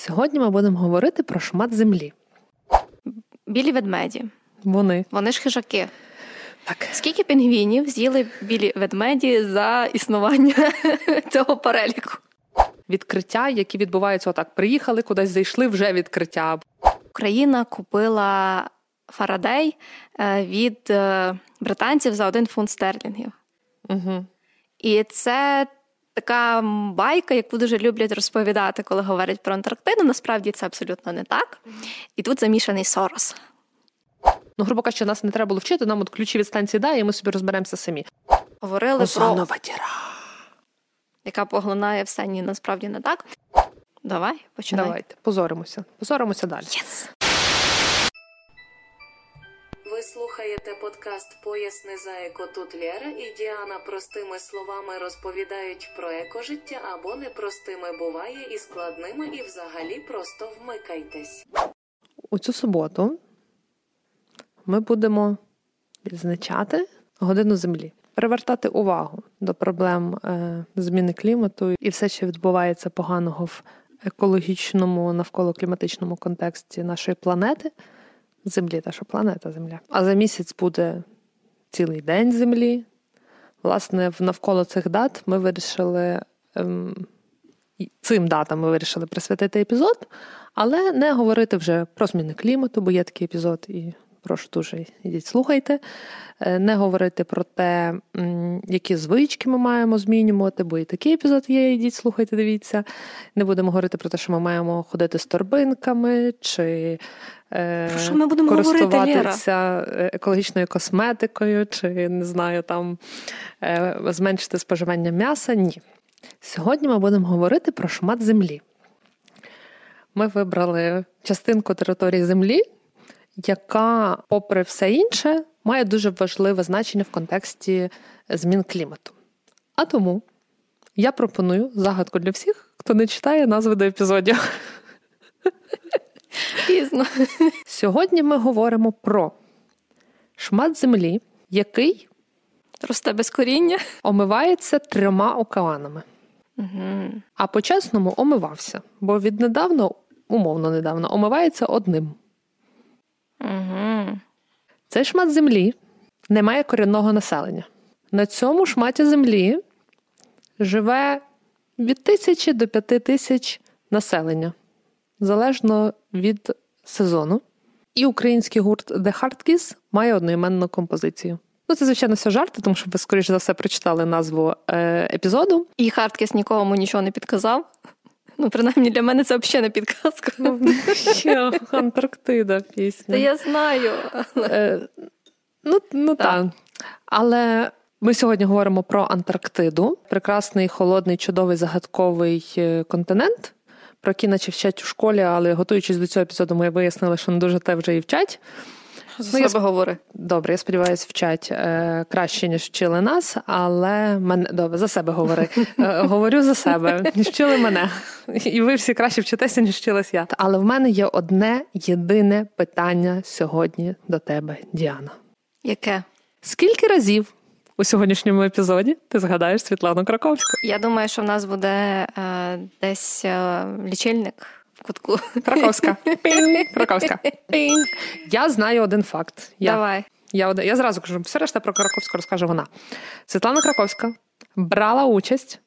Сьогодні ми будемо говорити про шмат землі. Білі ведмеді. Вони. Вони ж хижаки. Так. Скільки пінгвінів з'їли білі ведмеді за існування цього переліку? Відкриття, які відбуваються отак. Приїхали кудись, зайшли вже відкриття. Україна купила Фарадей е, від е, британців за один фунт стерлінгів. Угу. І це така байка, яку дуже люблять розповідати, коли говорять про Антарктиду. Насправді це абсолютно не так. І тут замішаний Сорос. Ну, грубо кажучи, нас не треба було вчити, нам от ключі від станції дай, і ми собі розберемося самі. Говорили Озонова про діра. яка поглинає все, ні, насправді не так. Давай, починай. Давайте, позоримося. Позоримося далі. Yes. Слухаєте подкаст Поясни за еко. Тут Лєра і Діана простими словами розповідають про екожиття або непростими буває і складними, і взагалі просто вмикайтесь. У цю суботу ми будемо відзначати годину землі, привертати увагу до проблем е, зміни клімату і все, що відбувається поганого в екологічному навколо кліматичному контексті нашої планети. Землі, та що планета Земля. А за місяць буде цілий день землі. Власне, навколо цих дат ми вирішили. Ем, цим датам ми вирішили присвятити епізод, але не говорити вже про зміни клімату, бо є такий епізод, і прошу дуже ідіть, слухайте. Е, Не говорити про те, які звички ми маємо змінювати, бо і такий епізод є. Ідіть, слухайте, дивіться. Не будемо говорити про те, що ми маємо ходити з торбинками чи Про що ми будемо говорити, користуватися е, екологічною косметикою, чи не знаю, там е, зменшити споживання м'яса. Ні. Сьогодні ми будемо говорити про шмат землі. Ми вибрали частинку території землі, яка, попри все інше, має дуже важливе значення в контексті змін клімату. А тому я пропоную загадку для всіх, хто не читає назви до епізодів. Пізно. Сьогодні ми говоримо про шмат землі, який Росте без коріння. омивається трьома океанами. Угу. А по-чесному омивався, бо віднедавна, умовно недавно, омивається одним. Угу. Цей шмат землі не має корінного населення. На цьому шматі землі живе від тисячі до п'яти тисяч населення, залежно від сезону. І український гурт The Hard Kiss має одноіменну композицію. Ну, це, звичайно, все жарти, тому що ви, скоріш за все, прочитали назву е, епізоду. І Харткіс нікому нічого не підказав. Ну, принаймні для мене це взагалі не підказка. Ще Антарктида пісня. Та я знаю. Е, ну, ну Так. так. Але ми сьогодні говоримо про Антарктиду, прекрасний, холодний, чудовий, загадковий е, континент, про який наче вчать у школі, але готуючись до цього епізоду, ми вияснили, що не дуже те вже і вчать. За Ну, я себе говори. Добре, я сподіваюся, вчать е, краще, ніж вчили нас, але мене добре, за себе говори. Е, говорю за себе, ніж вчили мене. І ви всі краще вчитеся, ніж вчилась я. Але в мене є одне єдине питання сьогодні до тебе, Діана. Яке? Скільки разів у сьогоднішньому епізоді ти згадаєш Світлану Краковську? Я думаю, що в нас буде е, десь е, лічильник в кутку. Краковська. Пінь. Краковська. Пінь. Я знаю один факт. Я, Давай. я, один- я зразу кажу, все решта про Краковську розкаже вона. Світлана Краковська брала участь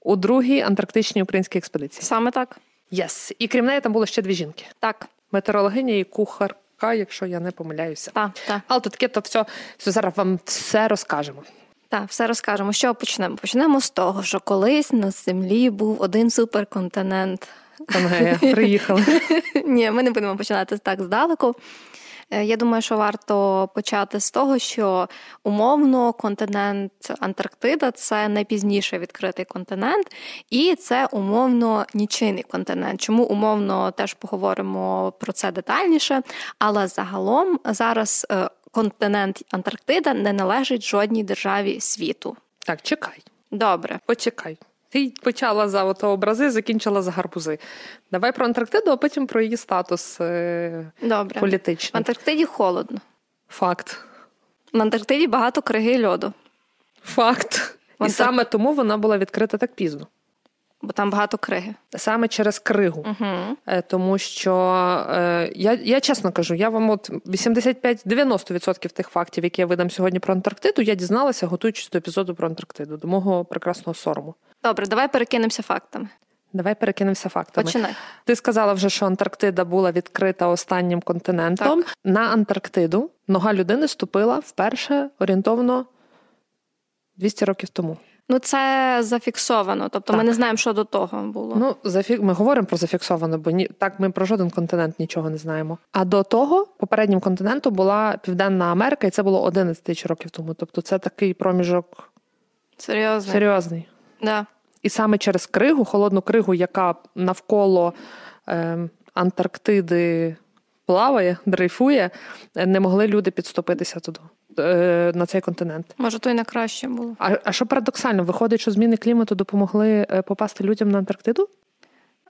у другій антарктичній українській експедиції. Саме так. Єс. І крім неї там було ще дві жінки: Так, метеорологиня і кухарка, якщо я не помиляюся. так, так. Але то таке, то все, все зараз вам все розкажемо. Так, все розкажемо. Що почнемо? Почнемо з того, що колись на землі був один суперконтинент. Пангея, приїхали. Ні, ми не будемо починати так здалеку. Е, Я думаю, що варто почати з того, що умовно континент Антарктида це найпізніше відкритий континент, і це умовно нічийний континент. Чому умовно теж поговоримо про це детальніше. Але загалом зараз е, континент Антарктида не належить жодній державі світу. Так, чекай. Добре. Почекай. Ти почала за ото образи, закінчила за гарбузи. Давай про Антарктиду, а потім про її статус Добре. політичний. В. Антарктиді холодно. Факт. В Антарктиді багато криги льоду. Факт. І саме тому вона була відкрита так пізно. Бо там багато криги. Саме через кригу. Угу. Тому що е, я я чесно кажу, я вам от 85-90% тих фактів, які я видам сьогодні про Антарктиду, я дізналася, готуючись до епізоду про Антарктиду, до мого прекрасного сорому. Добре, давай перекинемося фактами. Давай перекинемося фактами. Починай. Ти сказала вже, що Антарктида була відкрита останнім континентом. Так. На Антарктиду нога людини ступила вперше орієнтовно 200 років тому. Ну, це зафіксовано. Тобто Так. ми не знаємо, що до того було. Ну, зафі... ми говоримо про зафіксоване, бо ні... так ми про жоден континент нічого не знаємо. А до того попереднім континентом була Південна Америка, і це було 11 тисяч років тому. Тобто це такий проміжок Серйозно. серйозний. Да. І саме через кригу, холодну кригу, яка навколо е, Антарктиди плаває, дрейфує, не могли люди підступитися туди, на цей континент. Може, то й на краще було. А, а що парадоксально, виходить, що зміни клімату допомогли е, попасти людям на Антарктиду?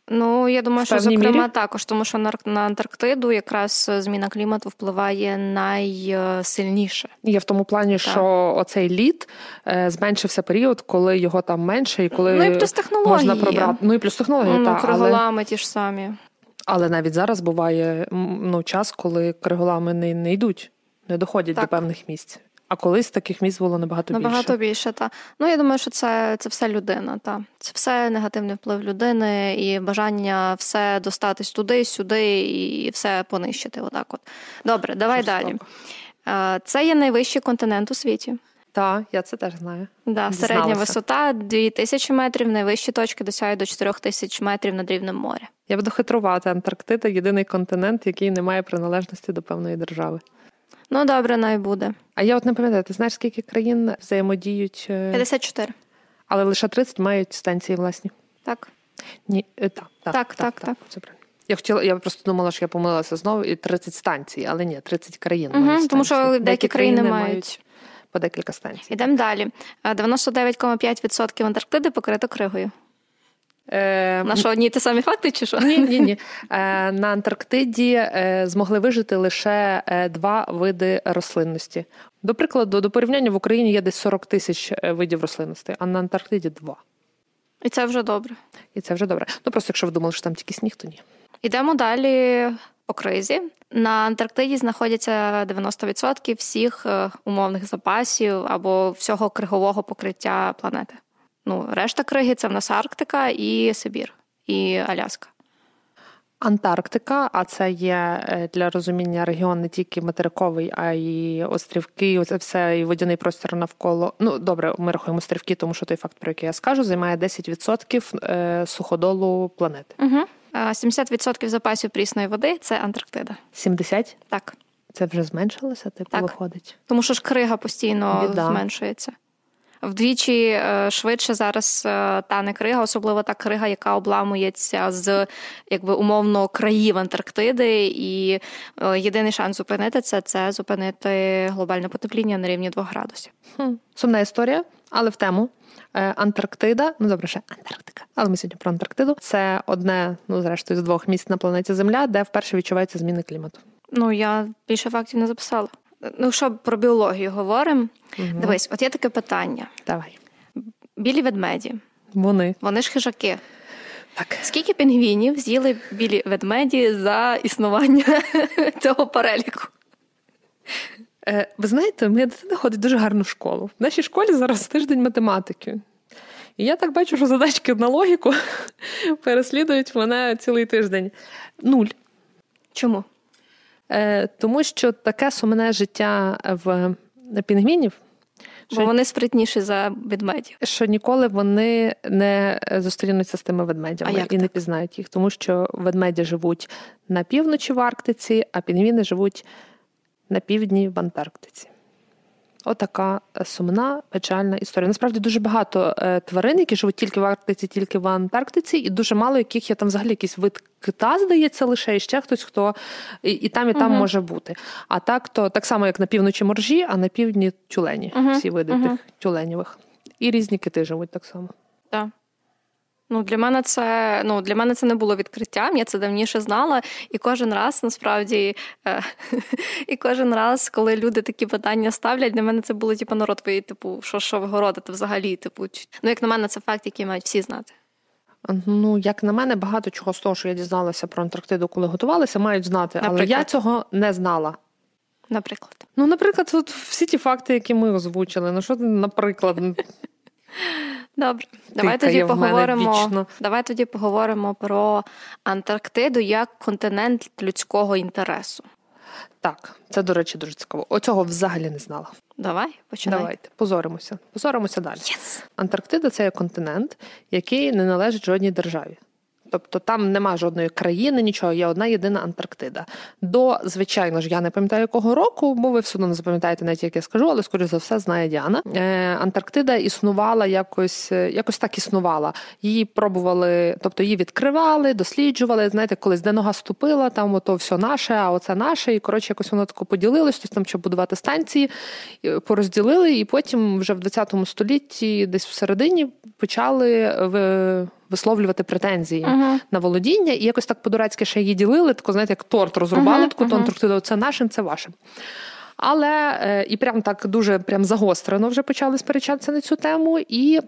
Ну, я думаю, що зокрема мірі? також, тому що на, Антарктиду якраз е, зміна клімату впливає найсильніше. Є в тому плані, що оцей лід е, зменшився період, коли його там менше, і коли Ну і плюс технології. можна пробрати. Ну і плюс технології, Ну, та, але, криголами ті ж самі. але навіть зараз буває ну, час, коли криголами не, не йдуть, не доходять Так. до певних місць. А колись таких місць було набагато, Набагато більше. більше, та. Ну, я думаю, що це, це все людина, та. Це все негативний вплив людини і бажання все достатись туди, сюди і все понищити. Отак от. Добре, давай Жорстоко. далі. Е, Це є найвищий континент у світі. Так, я це теж знаю. Да, середня Дізналася. висота 2000 метрів, найвищі точки досягають до 4000 метрів над рівнем моря. Я буду хитрувати. Антарктида єдиний континент, який не має приналежності до певної держави. Ну, добре, най буде. А я от не пам'ятаю, ти знаєш, скільки країн взаємодіють, е, 54. але лише 30 мають станції власні. Так. Ні, е, так, так, Так, так, так. Це правильно. Я хотіла, я просто думала, що я помилилася знову і 30 станцій, але ні, 30 країн. Угу, мають тому що деякі країни мають. по декілька станцій. Ідемо далі. Е, 99,5% Антарктиди покрито кригою. Е, На що одні ті самі факти, чи що? Ні, ні, ні. Е, на Антарктиді е, змогли вижити лише е, два види рослинності. До прикладу, до порівняння в Україні є десь 40 тисяч видів рослинності, а на Антарктиді два. І це вже добре. І це вже добре. Ну просто якщо ви думали, що там тільки сніг, то ні. Ідемо далі по кризі. На Антарктиді знаходяться 90% всіх умовних запасів або всього кригового покриття планети. Ну, решта криги це в нас Арктика і Сибір, і Аляска. Антарктика, а це є е, для розуміння регіон не тільки материковий, а й острівки. Оце все і водяний простір навколо. Ну добре, ми рахуємо острівки, тому що той факт, про який я скажу, займає 10% е, суходолу планети. Угу. 70% запасів прісної води це Антарктида. 70? Так. Це вже зменшилося, типу, Так. виходить. Тому що ж крига постійно Біда. зменшується. Вдвічі е, швидше зараз е, тане крига, особливо та крига, яка обламується з якби умовно країв Антарктиди. І е, єдиний шанс зупинити це це зупинити глобальне потепління на рівні 2 градусів. Хм. Сумна історія, але в тему. Антарктида, ну добре, ще Антарктика. Але ми сьогодні про Антарктиду. Це одне, ну зрештою, з двох місць на планеті Земля, де вперше відчуваються зміни клімату. Ну я більше фактів не записала. Ну що про біологію говоримо? Мгм. Дивись, от є таке питання: Давай. білі ведмеді, Вони. вони ж хижаки. Так. Скільки пінгвінів з'їли білі ведмеді за існування цього переліку? Е, ви знаєте, моя дитина ходить дуже гарну школу. В нашій школі зараз тиждень математики. І я так бачу, що задачки на логіку переслідують мене цілий тиждень. Нуль. Чому? Е, тому що таке сумне життя в пінгвінів, Бо що, вони спритніші за ведмедів. що ніколи вони не зустрінуться з тими ведмедями і не пізнають їх, тому що ведмеді живуть на півночі в Арктиці, а пінгвіни живуть на півдні в Антарктиці. Отака е, сумна, печальна історія. Насправді дуже багато е, тварин, які живуть тільки в Арктиці, тільки в Антарктиці, і дуже мало яких є там взагалі якийсь вид кита, здається, лише і ще хтось, хто і, і там, і там Мгм. може бути. А так, то так само, як на півночі моржі, а на півдні тюлені, Мгм, всі види мгм. тих тюленєвих. І різні кити живуть так само. Так. Ну, для мене це ну для мене це не було відкриттям. Я це давніше знала, і кожен раз насправді, е, і кожен раз, коли люди такі питання ставлять, для мене це було типу народ ви, типу, що що ви городите взагалі? Типу, ну як на мене, це факт, який мають всі знати. Ну, як на мене, багато чого з того, що я дізналася про Антарктиду, коли готувалася, мають знати, Наприклад? але я цього не знала. Наприклад. Ну, наприклад, от всі ті факти, які ми озвучили. Ну, що наприклад, Добре, давай Тикає тоді поговоримо. вічно. Давай тоді поговоримо про Антарктиду як континент людського інтересу. так, це, до речі, дуже цікаво. Оцього взагалі не знала. Давай, починай. Давайте, позоримося. Позоримося далі. Yes. Антарктида це континент, який не належить жодній державі. Тобто там нема жодної країни, нічого, є одна єдина Антарктида. До, звичайно ж, я не пам'ятаю якого року, бо ви все одно не запам'ятаєте навіть, як я скажу, але скоріш за все знає Діана. Е, Антарктида існувала якось, е, якось так існувала. Її пробували, тобто її відкривали, досліджували. Знаєте, колись де нога ступила, там ото все наше, а оце наше. І коротше, якось воно тако поділилось, тобто там, щоб будувати станції, е, порозділили, і потім вже в 20 столітті, десь всередині, почали ви- висловлювати претензії Угу. на володіння, і якось так по-дурацьки ще її ділили, тако, знаєте, як торт розрубали, Мгм, таку Антарктиду, це нашим, це вашим. Але е, і прям так дуже прям загострено вже почали сперечатися на цю тему. І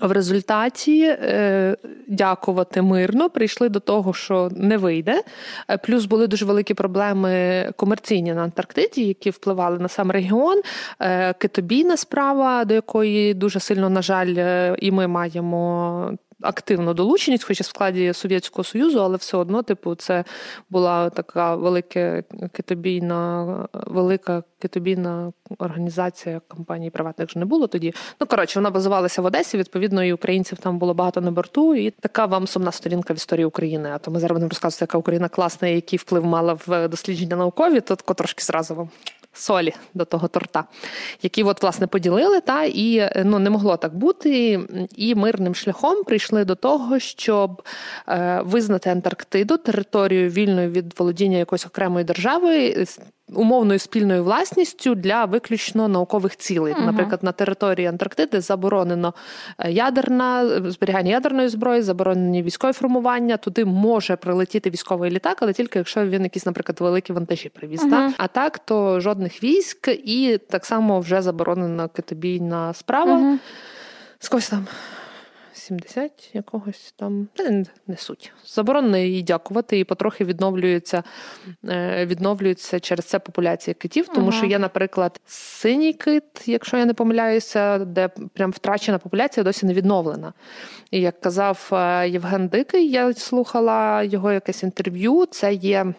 в результаті, е, дякувати мирно, прийшли до того, що не вийде. Е, Плюс були дуже великі проблеми комерційні на Антарктиді, які впливали на сам регіон. Е, Китобійна справа, до якої дуже сильно, на жаль, і ми маємо. Активну долученість, хоч і в складі Совєтського Союзу, але все одно, типу, це була така велика китобійна, велика китобійна організація компаній приватних ж не було тоді. Ну коротше, вона базувалася в Одесі. Відповідно, і українців там було багато на борту. І така вам сумна сторінка в історії України. А то ми зараз будемо розказувати, яка Україна класна, і який вплив мала в дослідження наукові. То трошки зразу вам солі до того торта, які от власне поділили, та і ну не могло так бути. І мирним шляхом прийшли до того, щоб е, визнати Антарктиду територією вільною від володіння якоїсь окремої держави. Умовною спільною власністю для виключно наукових цілей. Мгм. Наприклад, на території Антарктиди заборонено е, ядерна зберігання ядерної зброї, заборонені військові формування. Туди може прилетіти військовий літак, але тільки якщо він якісь, наприклад, великі вантажі привіз. Мгм. Та? А так, то жодних військ, і так само вже заборонена китобійна справа. Угу. З когось там 70 якогось там не, не суть. Заборонено їй дякувати, і потрохи відновлюється, е, відновлюється через це популяція китів, тому Ага. що є, наприклад, синій кит, якщо я не помиляюся, де прям втрачена популяція досі не відновлена. І як казав е, Євген Дикий, я слухала його якесь інтерв'ю. Це є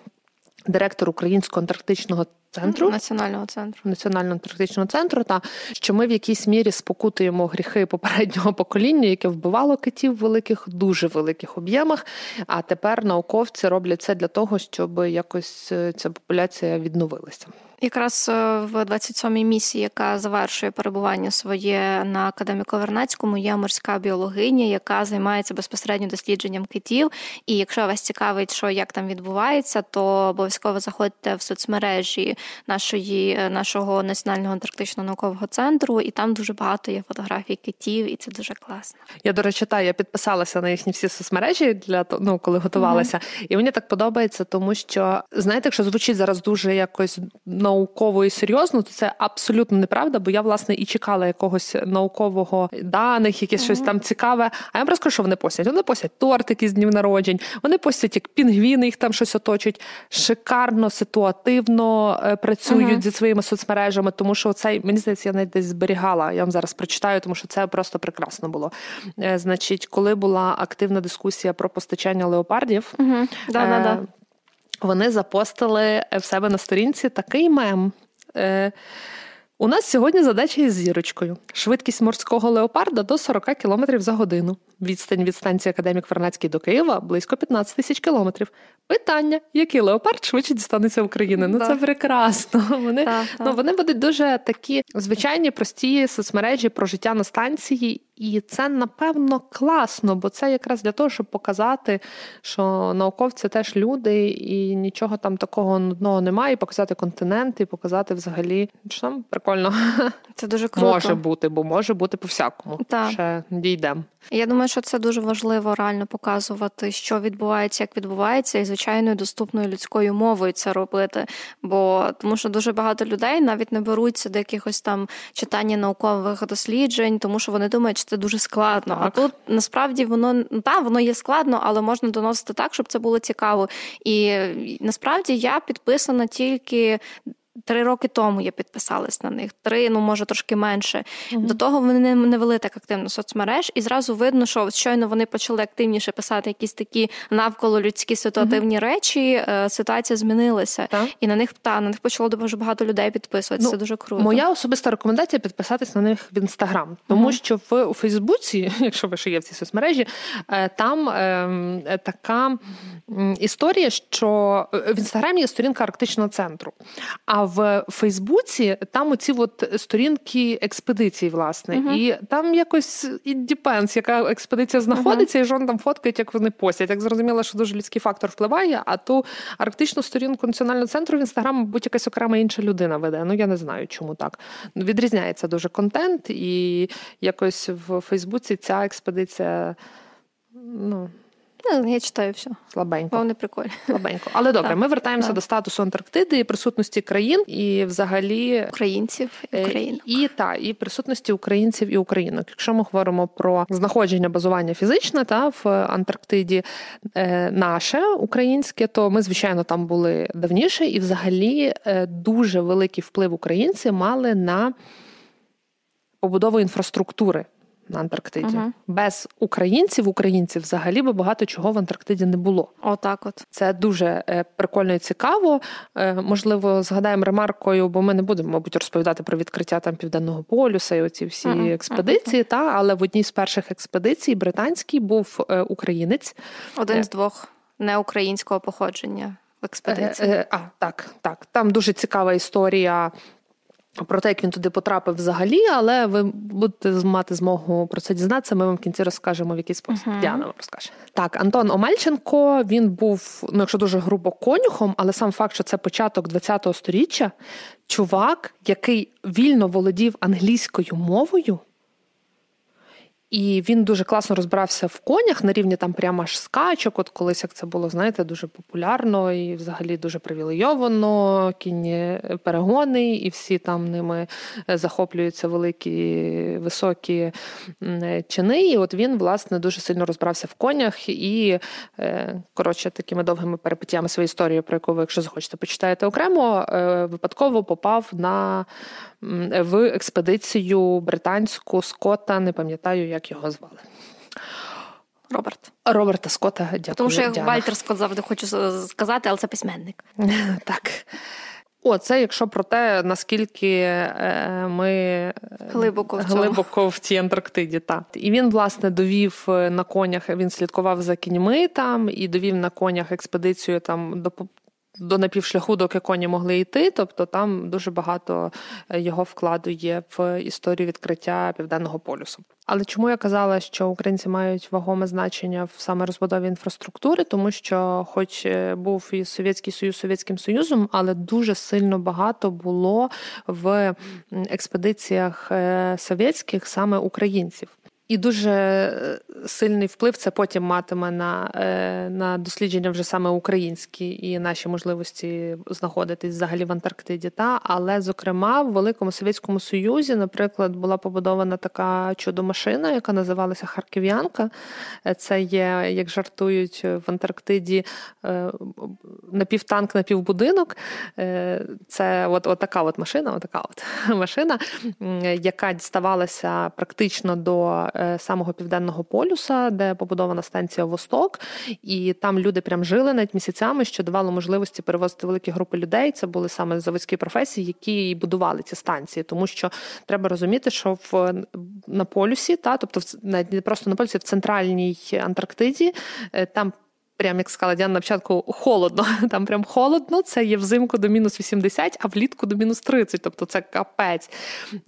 директор Українського антарктичного центру. Національного центру. Національного антарктичного центру, та що ми в якійсь мірі спокутуємо гріхи попереднього покоління, яке вбивало китів в великих, дуже великих об'ємах. А тепер науковці роблять це для того, щоб якось е, ця популяція відновилася. Якраз е, в 27-й місії, яка завершує перебування своє на академіку Вернацькому, є морська біологиня, яка займається безпосередньо дослідженням китів. І якщо вас цікавить, що як там відбувається, то обов'язково заходьте в соцмережі нашої е, нашого національного антарктичного наукового центру, і там дуже багато є фотографій китів, і це дуже класно. Я, до речі, та я підписалася на їхні всі соцмережі для ну, коли готувалася. І мені так подобається, тому що знаєте, якщо звучить зараз дуже якось науково і серйозно, то це абсолютно неправда, бо я власне і чекала якогось наукового даних, якесь щось там цікаве. А я вам розкажу, що вони постять. Вони постять тортики з днів народжень, вони постять як пінгвіни, їх там щось оточують. Шикарно, ситуативно е, працюють Мгм. зі своїми соцмережами, тому що цей мені здається, я навіть десь зберігала. Я вам зараз прочитаю, тому що це просто прекрасно було. Е, Значить, коли була активна дискусія про постачання леопардів, Угу. Да, да, да. Вони запостили в себе на сторінці такий мем. Е, У нас сьогодні задача із зірочкою. Швидкість морського леопарда до 40 км за годину. Відстань від станції Академік Вернацький до Києва близько 15 тисяч кілометрів. Питання: який леопард швидше дістанеться України? Ну Да. це прекрасно. Вони, Так, ну, вони будуть дуже такі звичайні, прості соцмережі про життя на станції. І це напевно класно, бо це якраз для того, щоб показати, що науковці теж люди, і нічого там такого нудного немає. І показати континент, і показати взагалі, що там прикольно Це дуже круто. може бути, бо може бути по-всякому. Так. Ще дійдемо. Я думаю, що це дуже важливо реально показувати, що відбувається, як відбувається, і звичайною доступною людською мовою це робити. Бо тому, що дуже багато людей навіть не беруться до якихось там читання наукових досліджень, тому що вони думають, це дуже складно. Так. А тут насправді воно та воно є складно, але можна доносити так, щоб це було цікаво. І насправді я підписана тільки Три роки тому я підписалась на них, три, ну може трошки менше. Mm-hmm. До того вони не, не вели так активно соцмереж, і зразу видно, що щойно вони почали активніше писати якісь такі навколо людські ситуативні mm-hmm. речі. Е, ситуація змінилася, так. і на них та на них почало дуже багато людей підписуватися. Ну, Це дуже круто. Моя особиста рекомендація підписатись на них в інстаграм, тому mm-hmm. що в у Фейсбуці, якщо ви ще є в цій соцмережі, е, там е, така історія, що в інстаграмі є сторінка арктичного центру. А в Фейсбуці там оці от сторінки експедиції, власне, uh-huh. і там якось it depends, яка експедиція знаходиться, uh-huh. і жон там фоткають, як вони постять. Як зрозуміло, що дуже людський фактор впливає, а ту арктичну сторінку національного центру в інстаграм, мабуть, якась окрема інша людина веде. Ну я не знаю, чому так. Відрізняється дуже контент, і якось в Фейсбуці ця експедиція. ну... Ну, я читаю все. Слабенько. Вони прикольні. Слабенько. Але добре, ми вертаємося до статусу Антарктиди і присутності країн і взагалі українців і е, українок. І та і присутності українців і українок. Якщо ми говоримо про знаходження базування фізичне та в Антарктиді е, наше українське, то ми, звичайно, там були давніше, і взагалі е, дуже великий вплив українці мали на побудову інфраструктури на Антарктиді. Угу. Без українців, українців взагалі би багато чого в Антарктиді не було. Отак, от це дуже е, прикольно і цікаво. Е, можливо, згадаємо ремаркою, бо ми не будемо, мабуть, розповідати про відкриття там південного полюса і оці всі угу. експедиції. Угу. Та але в одній з перших експедицій британський був е, українець, один з двох неукраїнського походження. В експедиції. А, так, так. Там дуже цікава історія про те, як він туди потрапив взагалі, але ви будете мати змогу про це дізнатися. Ми вам в кінці розкажемо в який спосіб. Uh-huh. Діана вам розкаже. Так, Антон Омельченко він був, ну якщо дуже грубо конюхом, але сам факт, що це початок ХХ століття, чувак, який вільно володів англійською мовою. І він дуже класно розбирався в конях на рівні там прямо аж скачок. От колись як це було, знаєте, дуже популярно і взагалі дуже привілейовано, кінні перегони, і всі там ними захоплюються великі високі чини. І от він, власне, дуже сильно розбирався в конях і, е, коротше, такими довгими перепиттями своєї історії, про яку ви, якщо захочете, почитаєте окремо, е, випадково попав на в експедицію британську Скотта, не пам'ятаю, як його звали. Роберт. Роберта Скотта, дякую. Тому що я Вальтер Скотт завжди хочу сказати, але це письменник. Так. О, це якщо про те, наскільки е, ми глибоко в, глибоко в цій Антарктиді. Так. І він, власне, довів е, на конях, він слідкував за кіньми там і довів на конях експедицію там до до напівшляху, доки коні могли йти. Тобто там дуже багато е, його вкладу є в історію відкриття південного полюсу. Але чому я казала, що українці мають вагоме значення в саме розбудові інфраструктури, тому що, хоч е, був і Совєтський Союз Совєтським Союзом, але дуже сильно багато було в експедиціях е, совєтських саме українців. І дуже сильний вплив це потім матиме на е, на дослідження вже саме українські і наші можливості знаходитись взагалі в Антарктиді. Та але, зокрема, в Великому Совєтському Союзі, наприклад, була побудована така чудо-машина, яка називалася Харків'янка. Е, це є, як жартують в Антарктиді, напівтанк, напівбудинок. Це от, от така от машина, от така от машина, яка діставалася практично до. Е, самого південного полюса, де побудована станція Восток, і там люди прям жили навіть місяцями, що давало можливості перевозити великі групи людей. Це були саме заводські професії, які будували ці станції, тому що треба розуміти, що в на полюсі, та тобто навіть не просто на полюсі, в центральній Антарктиді е, там прям як сказала Діана на початку, холодно. Там прям холодно, це є взимку до мінус 80, а влітку до мінус 30, тобто це капець.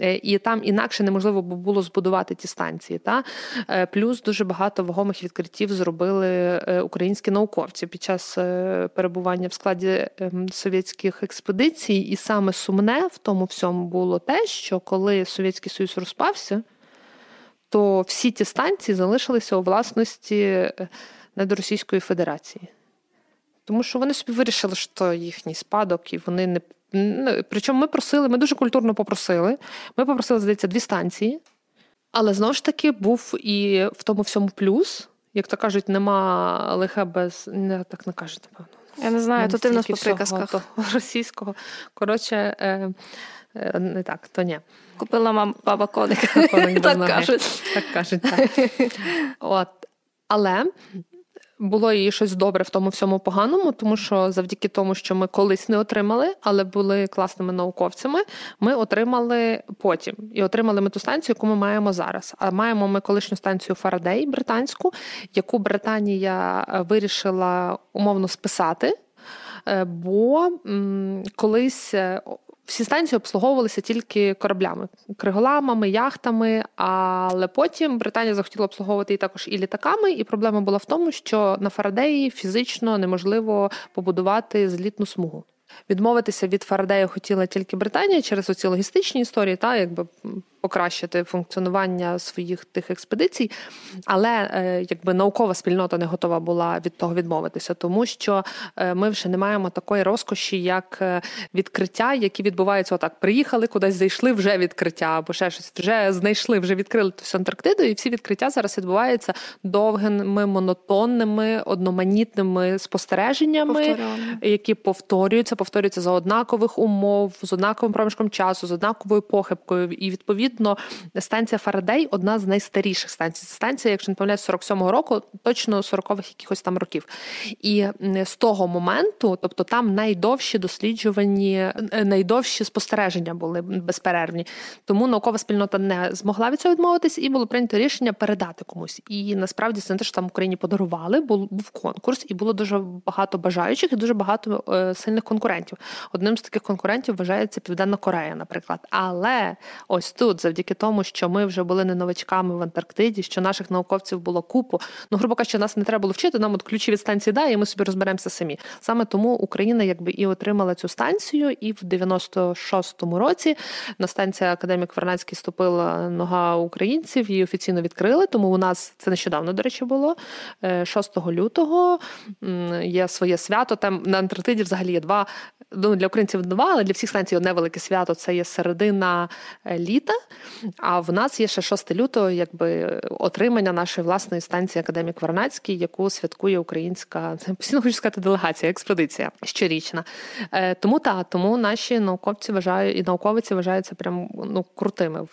Е, і там інакше неможливо було збудувати ті станції. Та? Е, плюс дуже багато вагомих відкриттів зробили е, українські науковці під час перебування в складі ем, совєтських експедицій. І саме сумне в тому всьому було те, що коли Совєтський Союз розпався, то всі ті станції залишилися у власності не до Російської Федерації. Тому що вони собі вирішили, що їхній спадок, і вони не. Ну, причому ми просили, ми дуже культурно попросили. Ми попросили, здається, дві станції. Але знову ж таки був і в тому всьому плюс. Як то кажуть, нема лиха без не так не кажуть, напевно. Я не знаю, то ти в нас по приказках. російського. Коротше, е, е, не так, то ні. Купила мама баба коника. Так кажуть. Так кажуть, так. От. Але було і щось добре в тому всьому поганому, тому що завдяки тому, що ми колись не отримали, але були класними науковцями, ми отримали потім і отримали ми ту станцію, яку ми маємо зараз. А маємо ми колишню станцію Фарадей британську, яку Британія е, вирішила умовно списати. Е, бо колись е, всі станції обслуговувалися тільки кораблями, криголамами, яхтами. Але потім Британія захотіла обслуговувати і також і літаками. І проблема була в тому, що на Фарадеї фізично неможливо побудувати злітну смугу. Відмовитися від Фарадея хотіла тільки Британія через оці логістичні історії, та якби покращити функціонування своїх тих експедицій, але е, якби наукова спільнота не готова була від того відмовитися, тому що е, ми вже не маємо такої розкоші, як е, відкриття, які відбуваються отак. Приїхали, кудись зайшли, вже відкриття, або ще щось. Вже знайшли, вже відкрили всю Антарктиду, і всі відкриття зараз відбуваються довгими, монотонними, одноманітними спостереженнями, які повторюються, повторюються за однакових умов, з однаковим проміжком часу, з однаковою похибкою, і відповідно відповідно, станція Фарадей одна з найстаріших станцій. Це станція, якщо не помиляюсь, 47-го року, точно 40-х якихось там років. І з того моменту, тобто там найдовші досліджувані, е, найдовші спостереження були безперервні. Тому наукова спільнота не змогла від цього відмовитись, і було прийнято рішення передати комусь. І насправді це не те, що там Україні подарували, був конкурс, і було дуже багато бажаючих і дуже багато е, сильних конкурентів. Одним з таких конкурентів вважається Південна Корея, наприклад. Але ось тут завдяки тому, що ми вже були не новачками в Антарктиді, що наших науковців було купу. Ну, грубо кажучи, нас не треба було вчити. Нам от ключі від станції да, і ми собі розберемося самі. Саме тому Україна якби і отримала цю станцію, і в 96-му році на станції Академік Вернацький ступила нога українців, її офіційно відкрили. Тому у нас це нещодавно, до речі, було 6 е, лютого. Є своє свято. Там на Антарктиді взагалі є два. Ну, для українців два, але для всіх станцій одне велике свято це є середина е, літа. А в нас є ще 6 лютого, якби отримання нашої власної станції Академік Варнацький, яку святкує українська постійно хочу сказати делегація, експедиція щорічна. Е, тому та тому наші науковці вважають і науковиці вважаються прям ну крутими.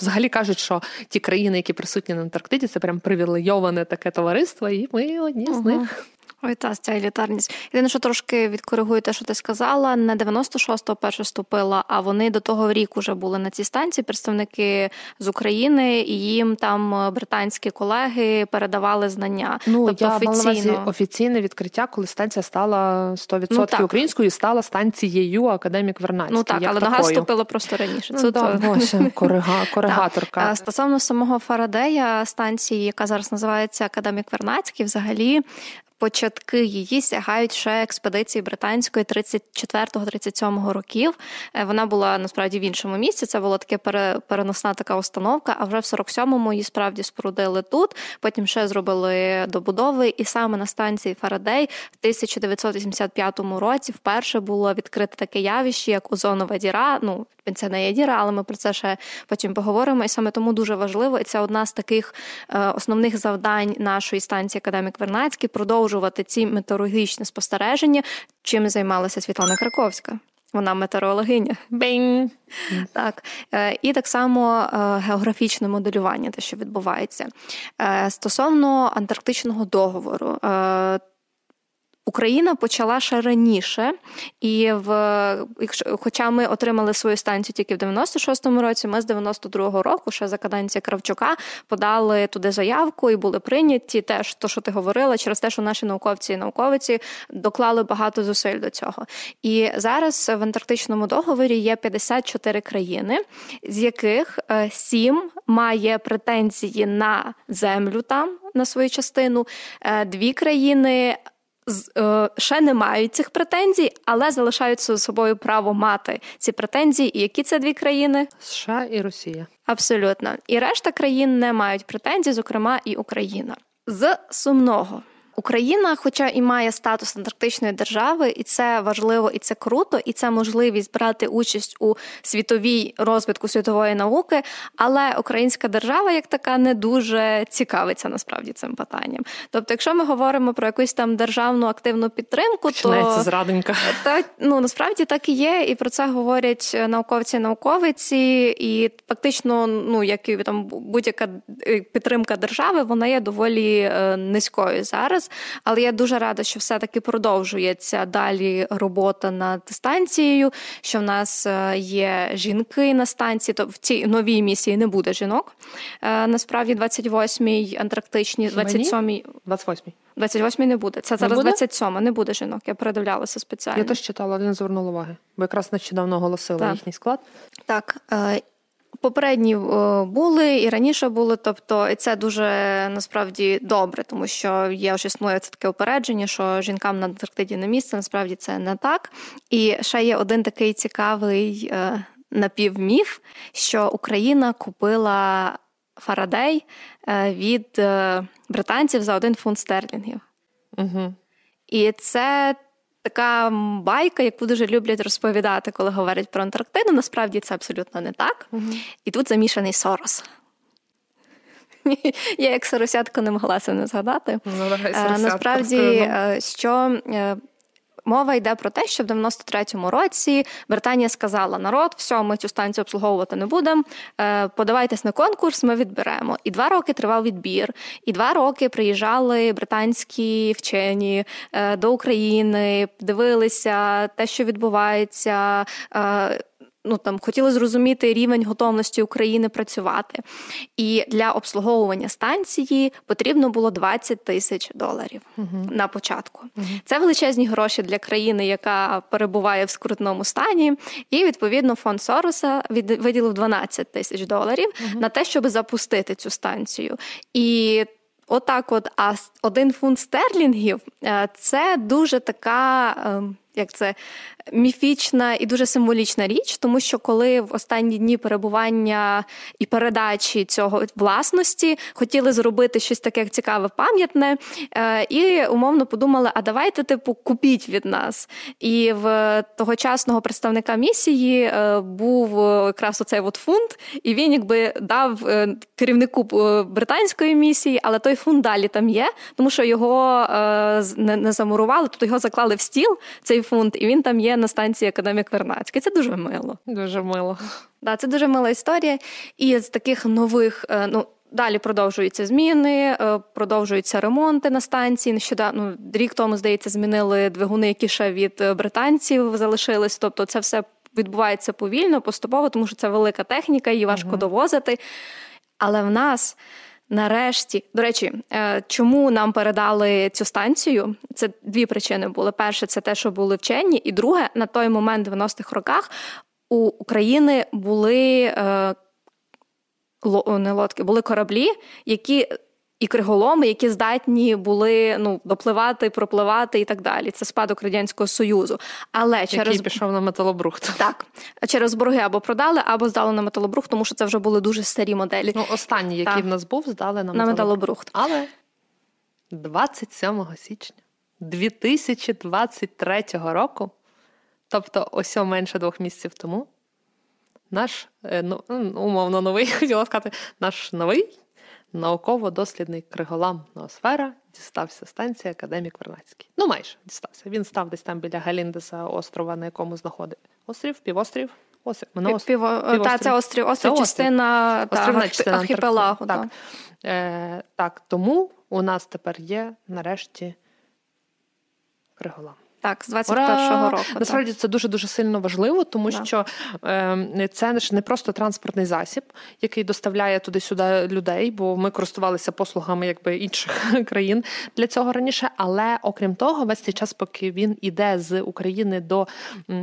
Взагалі кажуть, що ті країни, які присутні на Антарктиді, це прям привілейоване таке товариство, і ми одні з них. Ой, та ця елітарність. Єдине, що трошки відкоригую те, що ти сказала, не 96-го перше ступила, а вони до того рік уже були на цій станції, представники з України, і їм там е, британські колеги передавали знання. Ну тобто я офіційно офіційне відкриття, коли станція стала 100% ну, так. українською, стала станцією академік Вернацький. Ну так, але нога ступила просто раніше. Ну, Це да, то... ось, корига, коригаторка. Стосовно самого Фарадея, станції, яка зараз називається Академік Вернацький, взагалі початки її сягають ще експедиції британської 34-37 років. Е, вона була насправді в іншому місці. Це була таке переносна така установка. А вже в 47-му її справді спорудили тут. Потім ще зробили добудови, і саме на станції Фарадей в 1985 році вперше було відкрите таке явище, як озонова діра. Ну це не є діра, але ми про це ще потім поговоримо. І саме тому дуже важливо, і це одна з таких е, основних завдань нашої станції Академік Вернацький продовжувати ці метеорологічні спостереження, чим займалася Світлана Краковська. Вона метеорологиня. Бень! Так. Е, і так само е, географічне моделювання, те, що відбувається. Стосовно Антарктичного договору, Україна почала ще раніше, і в хоча ми отримали свою станцію тільки в 96-му році, ми з 92-го року, ще за каденції Кравчука, подали туди заявку і були прийняті. Теж то, що ти говорила, через те, що наші науковці і науковиці доклали багато зусиль до цього. І зараз в Антарктичному договорі є 54 країни, з яких 7 е, має претензії на землю там на свою частину, е, дві країни. Е, ще не мають цих претензій, але залишають за собою право мати ці претензії. І які це дві країни? США і Росія. Абсолютно. І решта країн не мають претензій, зокрема і Україна. З сумного Україна, хоча і має статус антарктичної держави, і це важливо, і це круто, і це можливість брати участь у світовій розвитку світової науки. Але українська держава, як така, не дуже цікавиться насправді цим питанням. Тобто, якщо ми говоримо про якусь там державну активну підтримку, Починається то зраденька. та ну насправді так і є, і про це говорять науковці, науковиці, і фактично, ну як і там будь-яка е, підтримка держави, вона є доволі е, низькою зараз. Але я дуже рада, що все-таки продовжується далі робота над станцією. Що в нас е, є жінки на станції, то в цій новій місії не буде жінок. Насправді, 28-й антарктичній, 27-й. 28-й. 28-й не буде. Це зараз 27-ма, не буде жінок. Я передивлялася спеціально. Я теж читала, але не звернула уваги, бо якраз нещодавно оголосили так. їхній склад. Так. Попередні е, були і раніше були, тобто і це дуже насправді добре, тому що є вже існує це таке опередження, що жінкам на Антарктиді не місце. Насправді це не так. І ще є один такий цікавий е, напівміф, що Україна купила Фарадей е, від британців за один фунт стерлінгів. Угу. І це така байка, яку дуже люблять розповідати, коли говорять про Антарктиду. Насправді це абсолютно не так. Угу. І тут замішаний Сорос. Я як соросятка не могла це не згадати. Ну, е, Насправді, е, що е, Мова йде про те, що в 93-му році Британія сказала: народ, все, ми цю станцію обслуговувати не будемо. Е, подавайтесь на конкурс, ми відберемо. І два роки тривав відбір. І два роки приїжджали британські вчені е, до України, дивилися те, що відбувається. Ну там хотіли зрозуміти рівень готовності України працювати. І для обслуговування станції потрібно було 20 тисяч доларів uh на початку. uh Це величезні гроші для країни, яка перебуває в скрутному стані. І відповідно фонд Сороса виділив 12 тисяч доларів uh на те, щоб запустити цю станцію. І Отак, от, а один фунт стерлінгів е, це дуже така, ем, як це міфічна і дуже символічна річ, тому що коли в останні дні перебування і передачі цього власності хотіли зробити щось таке цікаве, пам'ятне, е, і умовно подумали: а давайте, типу, купіть від нас. І в тогочасного представника місії е, був якраз оцей от фунт, і він якби дав е, керівнику британської місії, але той фунт далі там є, тому що його не замурували, тобто його заклали в стіл, цей фунт, і він там є на станції Академік Вернацький. Це дуже мило. Дуже мило. Да, Це дуже мила історія. І з таких нових, е, ну. Далі продовжуються зміни, е, продовжуються ремонти на станції. Нещодавно ну, рік тому, здається, змінили двигуни, які ще від е, британців залишились. Тобто, це все відбувається повільно, поступово, тому що це велика техніка, її важко uh довозити. Але в нас Нарешті, до речі, е, чому нам передали цю станцію? Це дві причини були. Перше, це те, що були вчені, і друге, на той момент, в 90-х роках, у України були е, не лодки, були кораблі, які і криголоми, які здатні були ну допливати, пропливати і так далі. Це спадок радянського союзу. Але через пішов на металобрухт. Так через борги або продали, або здали на металобрухт, тому що це вже були дуже старі моделі. Ну останній, який так. в нас був, здали на, на металобрухт. Але 27 січня 2023 року, тобто ось менше двох місяців тому. Наш е, ну, умовно новий хотіла сказати, наш новий науково-дослідний криголам ноосфера дістався станції Академік Вернацький. Ну, майже дістався. Він став десь там біля Галіндеса острова, на якому знаходить острів, півострів. Острів, Пів, пів, Та, це острів, острів, це частина та, частина архіпелагу. Так. Е, так, тому у нас тепер є нарешті криголам. Так, з 21-го року. Насправді це дуже дуже сильно важливо, тому так. що е, це ж не просто транспортний засіб, який доставляє туди-сюди людей, бо ми користувалися послугами якби інших країн для цього раніше. Але окрім того, весь цей час, поки він іде з України до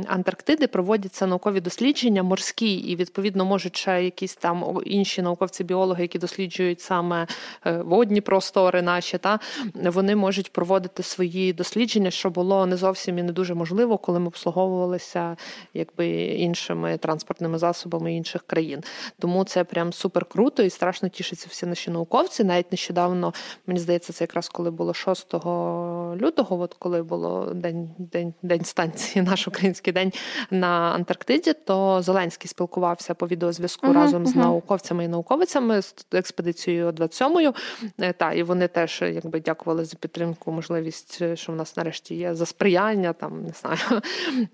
Антарктиди, проводяться наукові дослідження морські, і відповідно можуть ще якісь там інші науковці-біологи, які досліджують саме е, водні простори наші, та вони можуть проводити свої дослідження, що було не зовсім зовсім і не дуже можливо, коли ми обслуговувалися якби іншими транспортними засобами інших країн. Тому це прям супер круто і страшно тішиться всі наші науковці. Навіть нещодавно мені здається, це якраз коли було 6 лютого, от коли було день день, день станції, наш український день на Антарктиді, то Зеленський спілкувався по відеозв'язку uh-huh, разом uh-huh. з науковцями і науковицями з експедицією 27-ю. Е, та і вони теж якби дякували за підтримку, можливість, що в нас нарешті є за сприяння, там не знаю.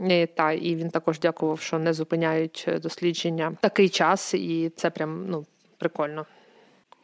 І, та і він також дякував, що не зупиняють дослідження такий час, і це прям ну прикольно.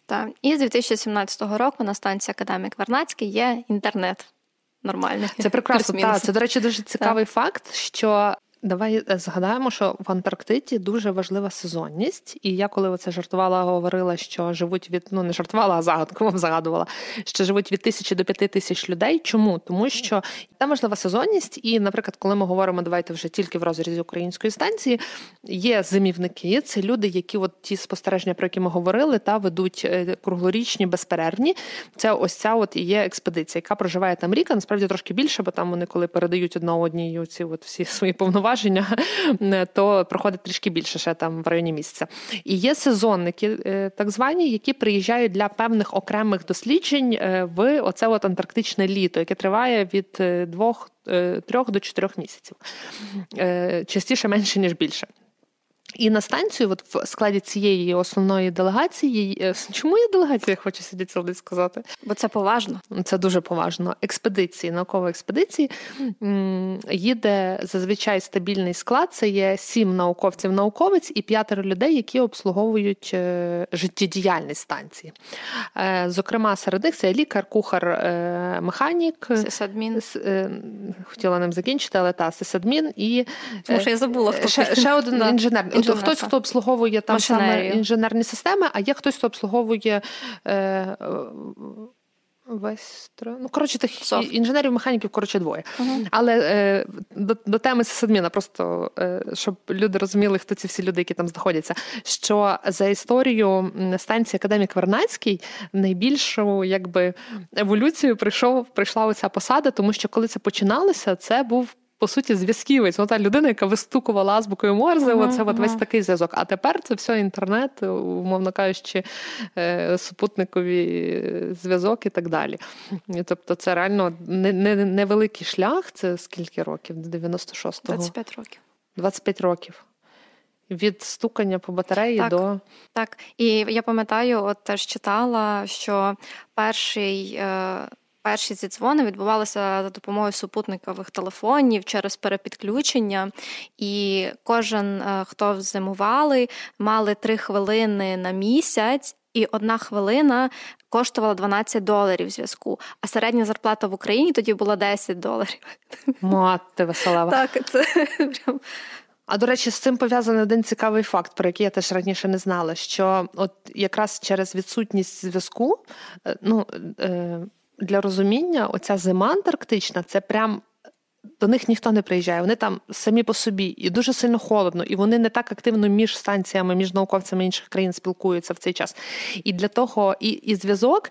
Так, і з 2017 року на станції Академік Вернацький є інтернет. Нормальний. Це прекрасно. Так, Це, до речі, дуже цікавий так. факт, що Давай е, згадаємо, що в Антарктиді дуже важлива сезонність. І я коли оце жартувала, говорила, що живуть від ну не жартувала, а загадку вам загадувала, що живуть від тисячі до п'яти тисяч людей. Чому? Тому що там важлива сезонність, і, наприклад, коли ми говоримо, давайте вже тільки в розрізі української станції, є зимівники, це люди, які от ті спостереження, про які ми говорили, та ведуть е, круглорічні, безперервні. Це ось ця от і є експедиція, яка проживає там рік, а насправді трошки більше, бо там вони коли передають одна одній ці от всі свої повноваження повноваження, то проходить трішки більше ще там в районі місця. І є сезонники, е, так звані, які приїжджають для певних окремих досліджень е, в оце от антарктичне літо, яке триває від е, двох трьох до чотирьох місяців. Частіше менше ніж більше. І на станцію, от в складі цієї основної делегації, е, чому є делегація, хочу сидіти сюди сказати? Бо це поважно. Це дуже поважно. Експедиції, наукові експедиції їде зазвичай стабільний склад. Це є сім науковців-науковець і п'ятеро людей, які обслуговують е, життєдіяльність станції. Е, зокрема, серед них це лікар, кухар, механік, сисадмін. Хотіла ним закінчити, але та сисадмін і Тому що я забула хто ще, ще один інженер. Тобто хтось, хто обслуговує там саме інженерні системи, а є хтось, хто обслуговує. Е, Весь ну коротше тих Софт. інженерів, механіків коротше двоє. Uh-huh. Але е, до до теми сисадміна, просто е, щоб люди розуміли, хто ці всі люди, які там знаходяться. Що за історію станції Академік Вернацький найбільшу якби еволюцію прийшов прийшла оця посада, тому що коли це починалося, це був по суті зв'язківець. Ну, та людина, яка вистукувала азбукою Морзе, uh-huh, оце uh-huh. от весь такий зв'язок. А тепер це все інтернет, умовно кажучи, е, супутникові зв'язок і так далі. Тобто, це реально невеликий не, не шлях. Це скільки років? 96-го? 25 років. 25 років. Від стукання по батареї так, до так. І я пам'ятаю, от теж читала, що перший е, Перші ці дзвони відбувалися за допомогою супутникових телефонів через перепідключення, і кожен, е, хто зимували, мали три хвилини на місяць, і одна хвилина коштувала 12 доларів зв'язку. А середня зарплата в Україні тоді була 10 доларів. Мати веселава. Так, це прям. А до речі, з цим пов'язаний один цікавий факт, про який я теж раніше не знала. Що от якраз через відсутність зв'язку, е, ну. Для розуміння, оця зима антарктична це прям до них ніхто не приїжджає. Вони там самі по собі і дуже сильно холодно, і вони не так активно між станціями, між науковцями інших країн спілкуються в цей час. І для того, і і зв'язок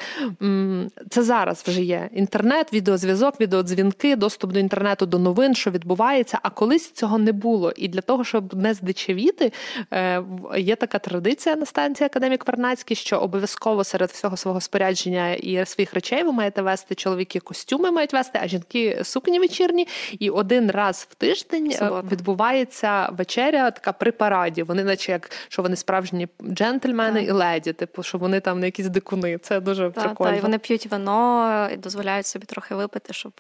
це зараз вже є інтернет, відеозв'язок, відеодзвінки, доступ до інтернету, до новин, що відбувається. А колись цього не було. І для того, щоб не здичавіти, е, є така традиція на станції Академік Вернацький, що обов'язково серед всього свого спорядження і своїх речей ви маєте вести чоловіки костюми мають вести, а жінки сукні вечірні. І один раз в тиждень. Е, відбувається вечеря така при параді. Вони, наче як що вони справжні джентльмени так. і леді, типу, що вони там не якісь дикуни. Це дуже так, прикольно. Так, і Вони п'ють вино і дозволяють собі трохи випити, щоб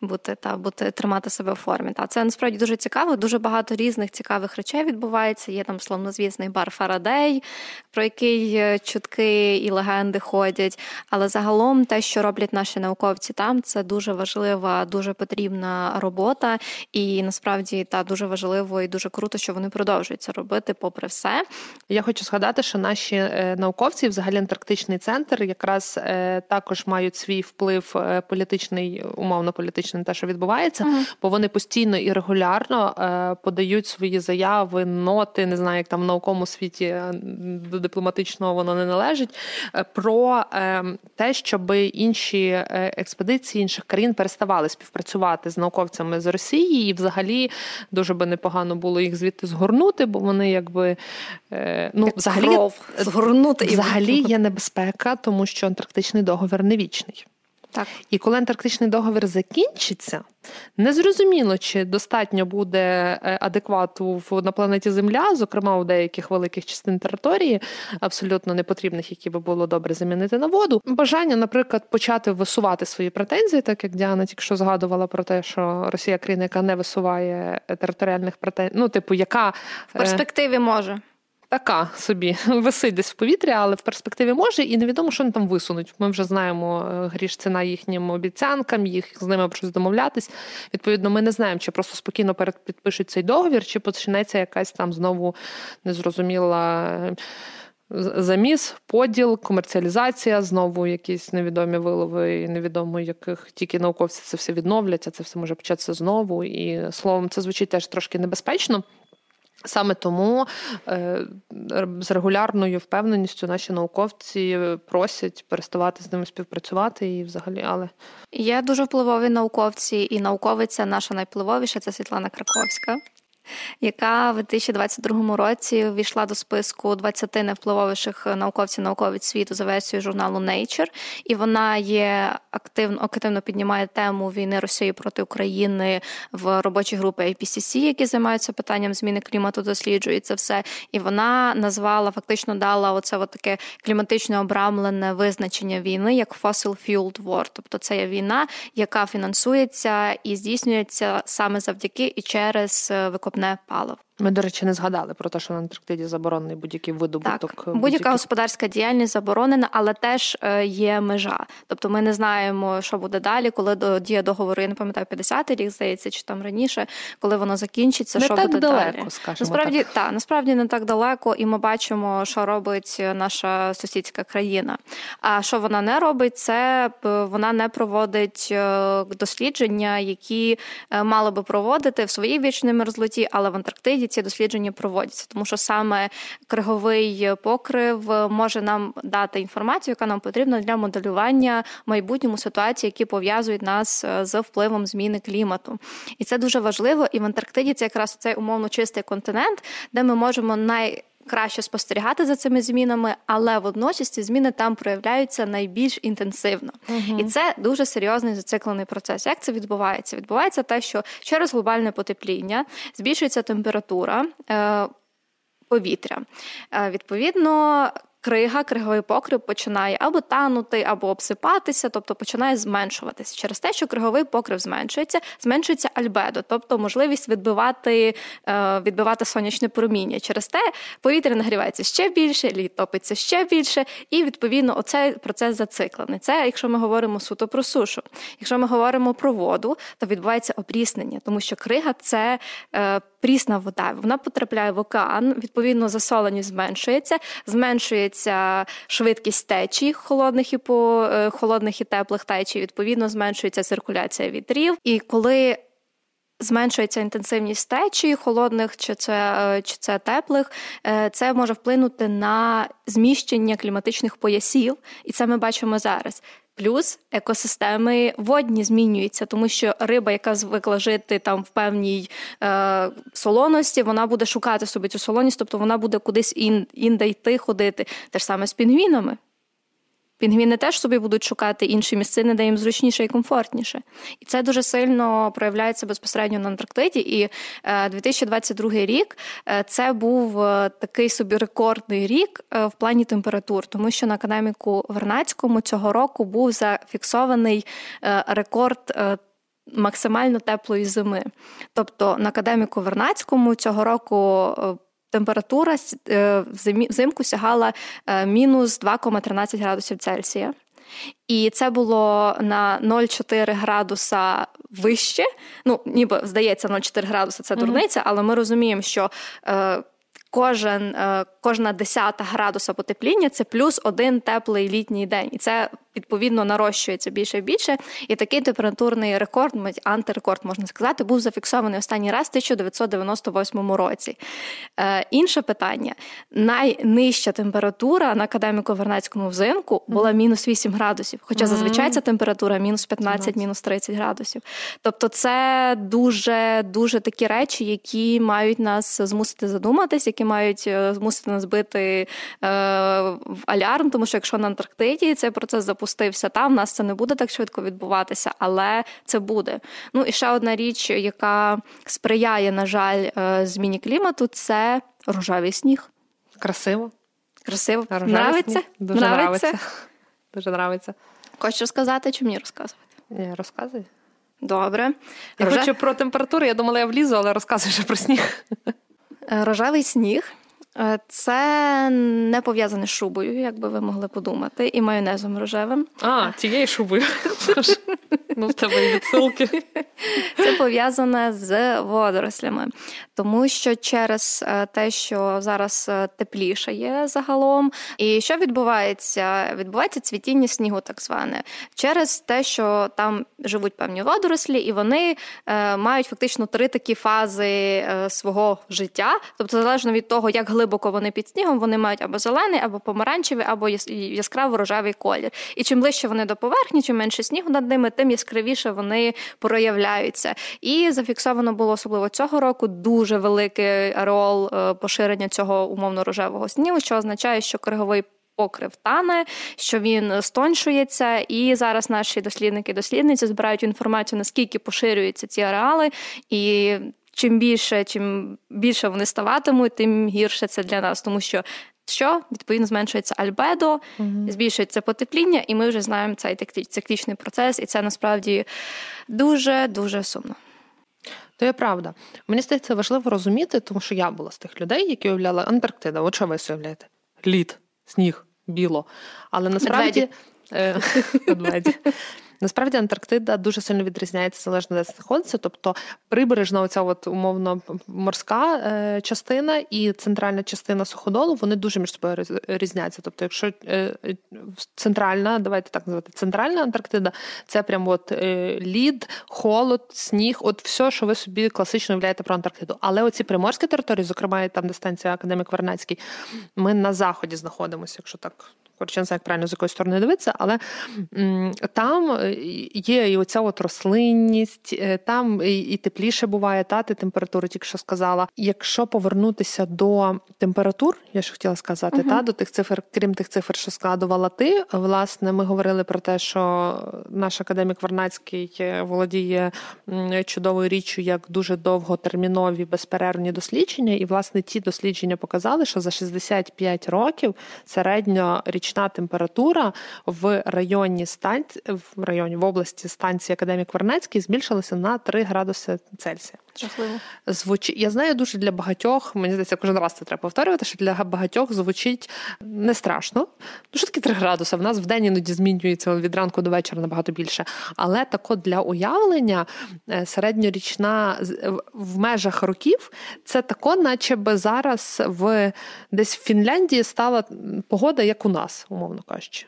бути та бути тримати себе в формі. Та це насправді дуже цікаво. Дуже багато різних цікавих речей відбувається. Є там славнозвісний бар Фарадей, про який е, чутки і легенди ходять. Але загалом те, що роблять наші науковці там, це дуже важлива, дуже потрібна робота. І насправді та дуже важливо і дуже круто, що вони продовжують це робити, попри все. Я хочу згадати, що наші е, науковці, взагалі антарктичний центр, якраз е, також мають свій вплив політичний, умовно політичне те, що відбувається, uh-huh. бо вони постійно і регулярно е, подають свої заяви, ноти, не знаю, як там в науковому світі е, до дипломатичного воно не належить. Е, про е, те, щоб інші е, експедиції інших країн переставали співпрацювати з науковцями з Росії, і взагалі дуже би непогано було їх звідти згорнути, бо вони якби ну як взагалі кров, згорнути взагалі є небезпека, тому що антарктичний договір не вічний. Так. І коли антарктичний договір закінчиться, незрозуміло, чи достатньо буде е, адеквату на планеті Земля, зокрема у деяких великих частин території, абсолютно непотрібних, які би було добре замінити на воду. Бажання, наприклад, почати висувати свої претензії, так як Діана тільки що згадувала про те, що Росія країна, яка не висуває територіальних претензій, ну типу, яка в перспективі може така собі висить десь в повітрі, але в перспективі може, і невідомо, що вони там висунуть. Ми вже знаємо е, гріш ціна їхнім обіцянкам, їх з ними щось домовлятись. Відповідно, ми не знаємо, чи просто спокійно підпишуть цей договір, чи почнеться якась там знову незрозуміла. Е, заміс, поділ, комерціалізація, знову якісь невідомі вилови, невідомо яких тільки науковці це все відновлять, а це все може початися знову. І словом, це звучить теж трошки небезпечно. Саме тому е, з регулярною впевненістю наші науковці просять переставати з ними співпрацювати і взагалі, але є дуже впливові науковці, і науковиця наша найвпливовіша це Світлана Краковська яка в 2022 році війшла до списку 20 найвпливовіших науковців науковець світу за версією журналу Nature. і вона є активно активно піднімає тему війни Росії проти України в робочій групі IPCC, які займаються питанням зміни клімату, досліджують це все. І вона назвала фактично дала оце от таке кліматично обрамлене визначення війни як fossil fueled war. Тобто це є війна, яка фінансується і здійснюється саме завдяки і через викопнення не паливо. Ми, до речі, не згадали про те, що на Антарктиді заборонений будь-який видобуток. Так, Будь-яка господарська діяльність заборонена, але теж е, є межа. Тобто ми не знаємо, що буде далі, коли діє договору, я не пам'ятаю, 50-й рік здається, чи там раніше, коли воно закінчиться, не що так буде далеко, далі. Скажімо насправді так. та насправді не так далеко, і ми бачимо, що робить наша сусідська країна. А що вона не робить, це е, вона не проводить е, дослідження, які мали би проводити в своїй вічній мерзлоті, але в Антарктиді ці дослідження проводяться, тому що саме криговий покрив може нам дати інформацію, яка нам потрібна для моделювання майбутньому ситуації, які пов'язують нас е, з впливом зміни клімату. І це дуже важливо. І в Антарктиді це якраз цей умовно чистий континент, де ми можемо най Краще спостерігати за цими змінами, але водночас ці зміни там проявляються найбільш інтенсивно, Угу. і це дуже серйозний зациклений процес. Як це відбувається? Відбувається те, що через глобальне потепління збільшується температура. Е, повітря. Е, відповідно, крига, криговий покрив починає або танути, або обсипатися, тобто починає зменшуватися. Через те, що криговий покрив зменшується, зменшується альбедо, тобто можливість відбивати е, відбивати сонячне проміння. Через те повітря нагрівається ще більше, лід топиться ще більше, і відповідно оцей процес зациклений. Це якщо ми говоримо суто про сушу. Якщо ми говоримо про воду, то відбувається опріснення, тому що крига це. Прісна вода. Вона потрапляє в океан, відповідно, засоленість зменшується, зменшується швидкість течій холодних і по е, холодних і теплих течій, відповідно, зменшується циркуляція вітрів. І коли Зменшується інтенсивність течії холодних чи це е, чи це теплих, е, це може вплинути на зміщення кліматичних поясів, і це ми бачимо зараз. Плюс екосистеми водні змінюються, тому що риба, яка звикла жити там в певній е, солоності, вона буде шукати собі цю солоність, тобто вона буде кудись інде йти, ходити. Те ж саме з пінгвінами. Пінгвіни теж собі будуть шукати інші місцини, де їм зручніше і комфортніше. І це дуже сильно проявляється безпосередньо на Антарктиді. І 2022 е, рік е, це був е, такий собі рекордний рік в плані температур, тому що на академіку Вернацькому цього року був зафіксований рекорд. Максимально теплої зими. Тобто на академіку Вернацькому цього року температура е, взимку сягала е, мінус 2,13 градусів Цельсія. І це було на 0,4 градуса вище. Ну, ніби здається, 0,4 градуса це дурниця, але ми розуміємо, що е, кожен, е, кожна десята градуса потепління це плюс один теплий літній день. І це відповідно нарощується більше і більше. І такий температурний рекорд, антирекорд можна сказати, був зафіксований останній раз в 1998 році. Е, Інше питання: найнижча температура на академіку Вернецькому взимку була мінус 8 градусів. Хоча зазвичай ця температура мінус 15, мінус 30 градусів. Тобто, це дуже дуже такі речі, які мають нас змусити задуматись, які мають е, змусити нас бити е, в алярм, тому що якщо на Антарктиді цей процес запустився, там в нас це не буде так швидко відбуватися, але це буде. Ну і ще одна річ, яка сприяє, на жаль, е, зміні клімату, це рожевий сніг. Красиво. Красиво. Нравиться? Дуже нравиться. Дуже нравиться. Хочеш розказати чи мені розказувати? Ні, розказуй. Добре. Я Роже... хочу про температуру, я думала, я влізу, але розказуй вже про сніг. Е, рожевий сніг це не пов'язане з шубою, як би ви могли подумати, і майонезом рожевим. А, цією шубою. Ну, в тебе відсилки. Це пов'язане з водорослями, тому що через е, те, що зараз е, тепліше є загалом, і що відбувається? Відбувається цвітіння снігу, так зване, через те, що там живуть певні водорослі, і вони мають фактично три такі фази свого життя, тобто залежно від того, як глибоко глибоко вони під снігом, вони мають або зелений, або помаранчевий, або яскраво рожевий колір. І чим ближче вони до поверхні, чим менше снігу над ними, тим яскравіше вони проявляються. І зафіксовано було особливо цього року дуже великий ареол е, поширення цього умовно рожевого снігу, що означає, що криговий. Покрив тане, що він стоншується, і зараз наші дослідники і дослідниці збирають інформацію, наскільки поширюються ці ареали, і чим більше, чим більше вони ставатимуть, тим гірше це для нас, тому що. Що відповідно зменшується альбедо, uh збільшується потепління, і ми вже знаємо цей циклічний процес, і це насправді дуже дуже сумно. То є правда. Мені здається, важливо розуміти, тому що я була з тих людей, які уявляли Антарктида. От що ви уявляєте? Лід, сніг, біло. Але насправді Медведі. Е, Насправді Антарктида дуже сильно відрізняється залежно де знаходиться. Тобто прибережна, оця от умовно морська е, частина і центральна частина суходолу вони дуже між собою різняться. Тобто, якщо е, центральна, давайте так називати, центральна Антарктида, це прям от е, лід, холод, сніг, от все, що ви собі класично уявляєте про Антарктиду. Але оці приморські території, зокрема там, де станція Академік Вернецький, ми на заході знаходимося, якщо так коротше, не знаю, як правильно з якої сторони дивитися, але там е, є і оця от рослинність, е, там і тепліше буває, та ти температуру тільки що сказала. Якщо повернутися до температур, я ж хотіла сказати, uh та до тих цифр, крім тих цифр, що складувала ти, власне, ми говорили про те, що наш академік Варнацький е, володіє чудовою річчю, як дуже довготермінові безперервні дослідження, і власне ті дослідження показали, що за 65 років середньо річ річна температура в районі станції, в районі в області станції Академік Вернецький збільшилася на 3 градуси Цельсія. Жахливо. Звуч... Я знаю дуже для багатьох, мені здається, кожен раз це треба повторювати, що для багатьох звучить не страшно. Ну, що таке 3 градуси? В нас в день іноді змінюється від ранку до вечора набагато більше. Але тако для уявлення е, середньорічна в межах років це тако, наче би зараз в десь в Фінляндії стала погода, як у нас, умовно кажучи.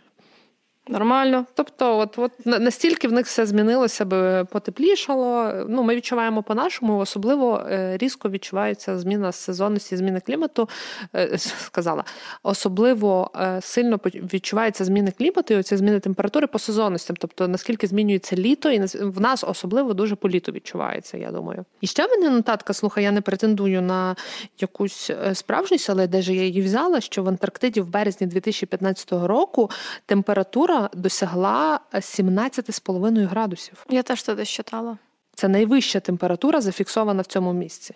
Нормально. Тобто, от от настільки в них все змінилося, би потеплішало. Ну, Ми відчуваємо по-нашому, особливо е, різко відчувається зміна сезонності, зміни клімату. Е, сказала, особливо е, сильно відчуваються зміни клімату і оці зміни температури по сезонностям. Тобто, наскільки змінюється літо, і в нас особливо дуже по літу відчувається, я думаю. І ще в мене нотатка, слухай, я не претендую на якусь справжність, але де ж я її взяла, що в Антарктиді в березні 2015 року температура досягла 17,5 градусів. Я теж це читала. Це найвища температура, зафіксована в цьому місці.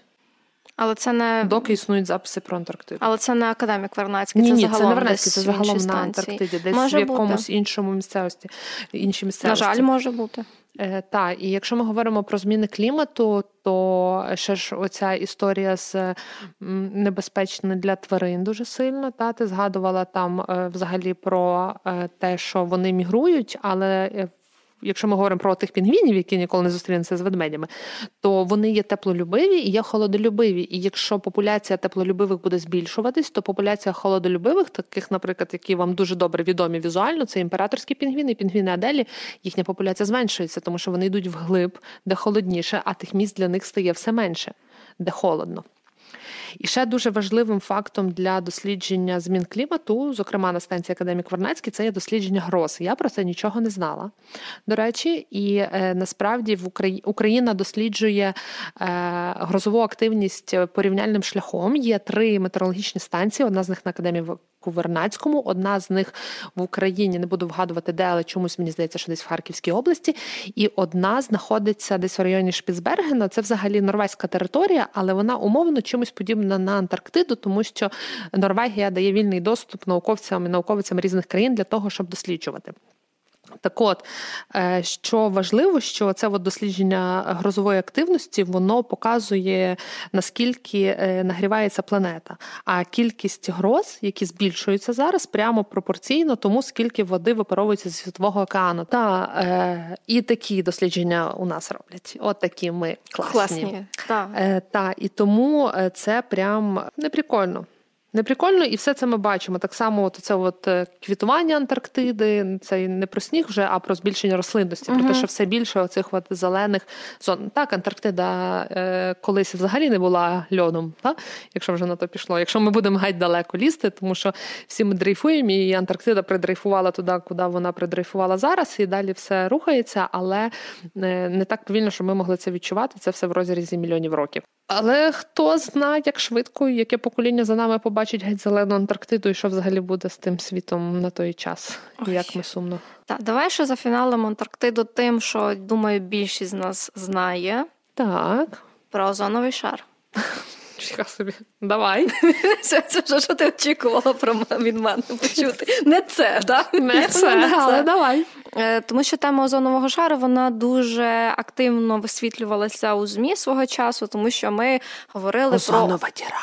Але це не доки існують записи про Антарктиду. Але це не академік Вернацький, ні, це ні, загалом це не Вернацький, це загалом на Антарктиді, десь може в якомусь бути. іншому місцевості. Іншій місцевості. На жаль, може бути. Е, так, і якщо ми говоримо про зміни клімату, то ще ж оця історія з небезпечною для тварин дуже сильно. Та ти згадувала там е, взагалі про е, те, що вони мігрують, але якщо ми говоримо про тих пінгвінів, які ніколи не зустрінуться з ведмедями, то вони є теплолюбиві і є холодолюбиві. І якщо популяція теплолюбивих буде збільшуватись, то популяція холодолюбивих, таких, наприклад, які вам дуже добре відомі візуально, це імператорські пінгвіни, пінгвіни Аделі, їхня популяція зменшується, тому що вони йдуть вглиб, де холодніше, а тих місць для них стає все менше, де холодно. І ще дуже важливим фактом для дослідження змін клімату, зокрема на станції Академік Вернацький, це є дослідження гроз. Я про це нічого не знала. До речі, і е, насправді в Україні Україна досліджує е, грозову активність порівняльним шляхом. Є три метеорологічні станції. Одна з них на академії Вернацькому, одна з них в Україні, не буду вгадувати, де, але чомусь мені здається, що десь в Харківській області, і одна знаходиться десь в районі Шпіцбергена. Це взагалі норвезька територія, але вона умовно чимось подібна на Антарктиду, тому що Норвегія дає вільний доступ науковцям і науковцям різних країн для того, щоб досліджувати. Так от, е, що важливо, що це от дослідження грозової активності воно показує, наскільки е, нагрівається планета. А кількість гроз, які збільшуються зараз, прямо пропорційно тому, скільки води випаровується зі світового океану. Та е, і такі дослідження у нас роблять. От такі ми класні. Класні, так. Е, та, І тому це прям неприкольно. Неприкольно, і все це ми бачимо. Так само, от це от е, квітування Антарктиди, це не про сніг вже, а про збільшення рослинності. Про те, що все більше оцих от зелених зон. Так, Антарктида е, колись взагалі не була льодом, та? якщо вже на то пішло. Якщо ми будемо геть далеко лізти, тому що всі ми дрейфуємо, і Антарктида придрейфувала туди, куди вона придрейфувала зараз, і далі все рухається, але е, не так повільно, що ми могли це відчувати. Це все в розрізі мільйонів років. Але хто знає, як швидко, яке покоління за нами побачить геть зелену Антарктиду, і що взагалі буде з тим світом на той час, і як ми сумно. Так, давай ще за фіналом Антарктиду тим, що думаю, більшість з нас знає. Так. Про озоновий шар. Чекай собі, давай. Це, це вже що ти очікувала про від мене почути. Не це, так? Не це, Не але давай. Е, тому що тема озонового шару вона дуже активно висвітлювалася у ЗМІ свого часу, тому що ми говорили Озонова про діра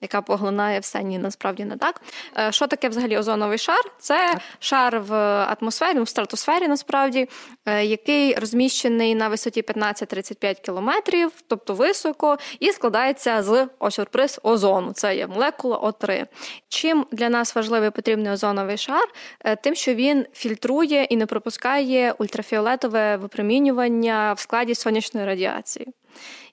яка поглинає все ні, насправді не так. Е, що таке взагалі озоновий шар? Це так. шар в атмосфері, ну, в стратосфері, насправді, е, який розміщений на висоті 15-35 кілометрів, тобто високо, і складається з о сюрприз озону. Це є молекула О3. Чим для нас важливий потрібний озоновий шар? Е, тим, що він фільтрує і не пропускає ультрафіолетове випромінювання в складі сонячної радіації.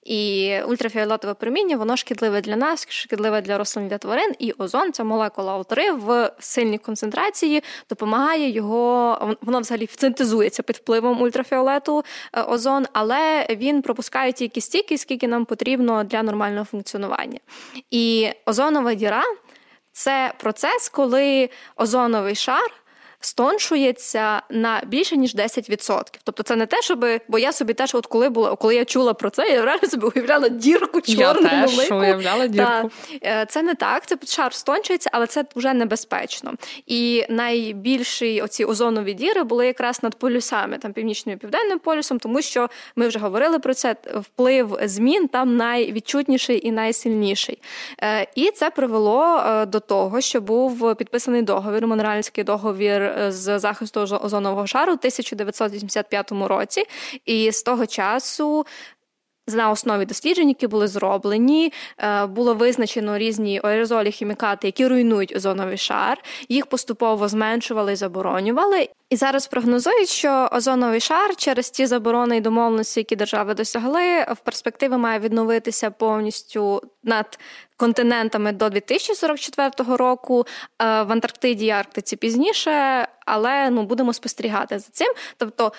І ультрафіолетове проміння воно шкідливе для нас, шкідливе для рослин для тварин. І озон, ця молекула О3 в сильній концентрації допомагає його, воно взагалі синтезується під впливом ультрафіолету е, озон, але він пропускає тільки стільки, скільки нам потрібно для нормального функціонування. І озонова діра це процес, коли озоновий шар стоншується на більше ніж 10%. Тобто це не те, щоб бо я собі теж, от коли була, коли я чула про це, я реально собі уявляла дірку чорну Я теж уявляла дірку. Та, це не так, це шар стончується, але це вже небезпечно. І найбільші оці озонові діри були якраз над полюсами, там північним і південним полюсом, тому що ми вже говорили про це. Вплив змін там найвідчутніший і найсильніший. Е, і це привело е, до того, що був підписаний договір, Монреальський договір з захисту озонового шару в 1985 році, і з того часу. На основі досліджень, які були зроблені, е, було визначено різні аерозолі, хімікати, які руйнують озоновий шар. Їх поступово зменшували і заборонювали. І зараз прогнозують, що озоновий шар через ті заборони і домовленості, які держави досягли, в перспективі має відновитися повністю над континентами до 2044 року. Е, в Антарктиді і Арктиці пізніше, але ну будемо спостерігати за цим. Тобто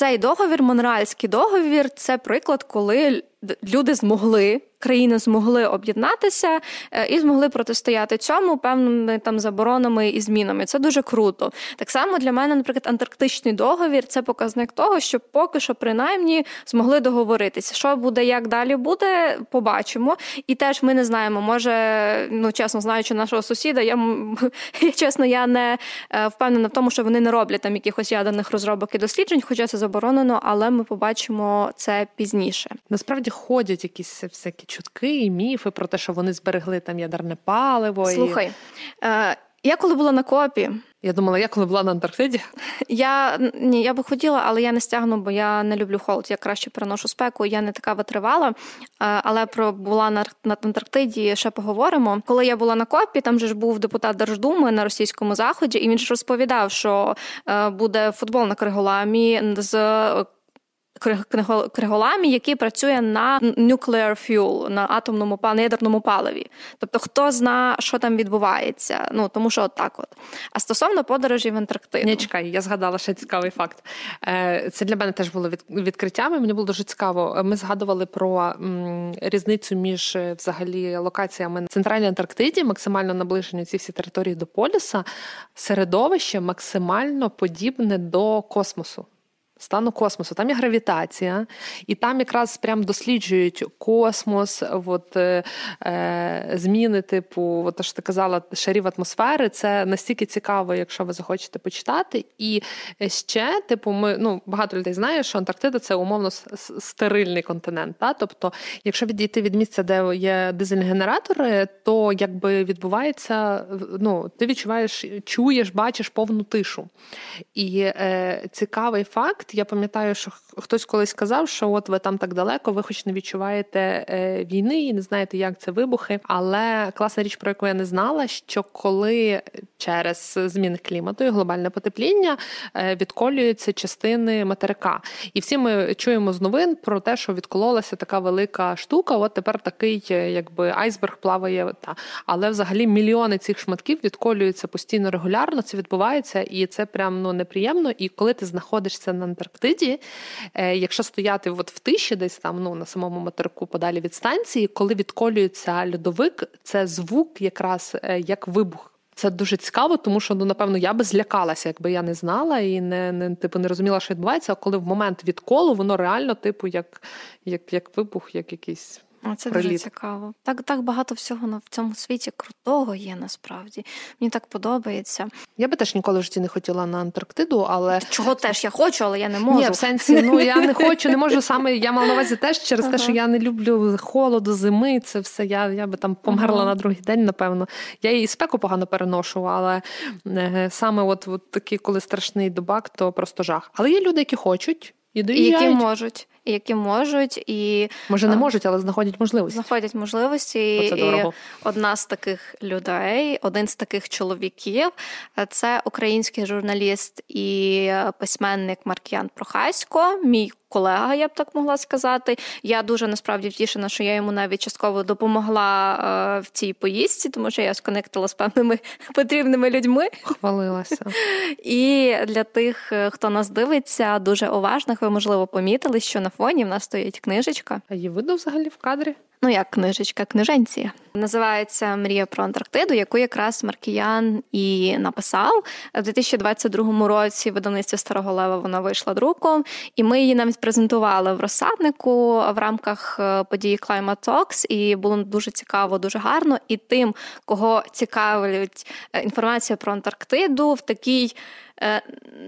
цей договір, Монреальський договір, це приклад, коли люди змогли країни змогли об'єднатися е, і змогли протистояти цьому певними там заборонами і змінами. Це дуже круто. Так само для мене, наприклад, антарктичний договір це показник того, що поки що принаймні змогли договоритися. Що буде, як далі буде, побачимо. І теж ми не знаємо. Може, ну чесно знаючи нашого сусіда, я чесно, я не е, впевнена в тому, що вони не роблять там якихось ядерних розробок і досліджень, хоча це заборонено, але ми побачимо це пізніше. Насправді ходять якісь всякі чутки і міфи про те, що вони зберегли там ядерне паливо. Слухай, і... е, я коли була на копі, Я думала, я коли була на Антарктиді. Я ні, я би хотіла, але я не стягну, бо я не люблю холод. Я краще переношу спеку. Я не така витривала. Е, але про була на, на Антарктиді ще поговоримо. Коли я була на копі, там же ж був депутат Держдуми на російському заході, і він ж розповідав, що е, буде футбол на Криголамі з криголамі, який працює на nuclear fuel, на атомному на ядерному паливі. Тобто, хто зна, що там відбувається. Ну тому що так от. А стосовно подорожі в Антарктиду. Ні, чекай, я згадала ще цікавий факт. Е, це для мене теж було відкриттями. Мені було дуже цікаво. Ми згадували про різницю між е, взагалі локаціями на центральній Антарктиді, максимально наближені ці всі території до полюса, середовище максимально подібне до космосу стану космосу. Там є гравітація, і там якраз прям досліджують космос, от, е, е зміни, типу, от, що ти казала, шарів атмосфери. Це настільки цікаво, якщо ви захочете почитати. І ще, типу, ми ну багато людей знає, що Антарктида це умовно стерильний континент. Та? Тобто, якщо відійти від місця, де є дизель-генератори, то якби відбувається, ну, ти відчуваєш, чуєш, бачиш повну тишу. І е, цікавий факт я пам'ятаю, що хтось колись сказав, що от ви там так далеко, ви хоч не відчуваєте е, війни і не знаєте, як це вибухи. Але класна річ, про яку я не знала, що коли через зміни клімату і глобальне потепління е, відколюються частини материка, і всі ми чуємо з новин про те, що відкололася така велика штука. От тепер такий, е, якби айсберг плаває. Та але взагалі мільйони цих шматків відколюються постійно регулярно. Це відбувається, і це прям ну неприємно. І коли ти знаходишся на Антарктиді, е, якщо стояти от в тиші, десь там ну на самому материку подалі від станції, коли відколюється льодовик, це звук, якраз е, як вибух. Це дуже цікаво, тому що ну напевно я би злякалася, якби я не знала і не не типу не розуміла, що відбувається. А коли в момент відколу воно реально, типу, як як, як вибух, як якийсь це Приліт. дуже цікаво. Так так багато всього в цьому світі крутого є насправді. Мені так подобається. Я би теж ніколи в житті не хотіла на Антарктиду, але чого теж я хочу, але я не можу. Ні, в сенсі, ну я не хочу, не можу саме. Я мала на увазі теж через ага. те, що я не люблю холоду, зими. Це все. Я я би там померла ага. на другий день, напевно. Я і спеку погано переношу, але е, саме от, от такий, коли страшний дубак, то просто жах. Але є люди, які хочуть. І доїжджають. які можуть які можуть і може не можуть, але знаходять можливості. Знаходять можливості. І одна з таких людей, один з таких чоловіків це український журналіст і письменник Маркіян Прохасько, мій колега, я б так могла сказати. Я дуже насправді втішена, що я йому навіть частково допомогла е, в цій поїздці, тому що я сконектила з певними потрібними людьми. Хвалилася. І для тих, е, хто нас дивиться, дуже уважних, ви можливо помітили, що на фоні в нас стоїть книжечка. А її видно взагалі в кадрі? Ну, як книжечка, книженці. Називається Мрія про Антарктиду, яку якраз Маркіян і написав У 2022 році. Видавництво Старого Лева вона вийшла друком, і ми її навіть презентували в розсаднику в рамках е, події Climate Talks, і було дуже цікаво, дуже гарно. І тим, кого цікавить е, інформація про Антарктиду в такій. Е,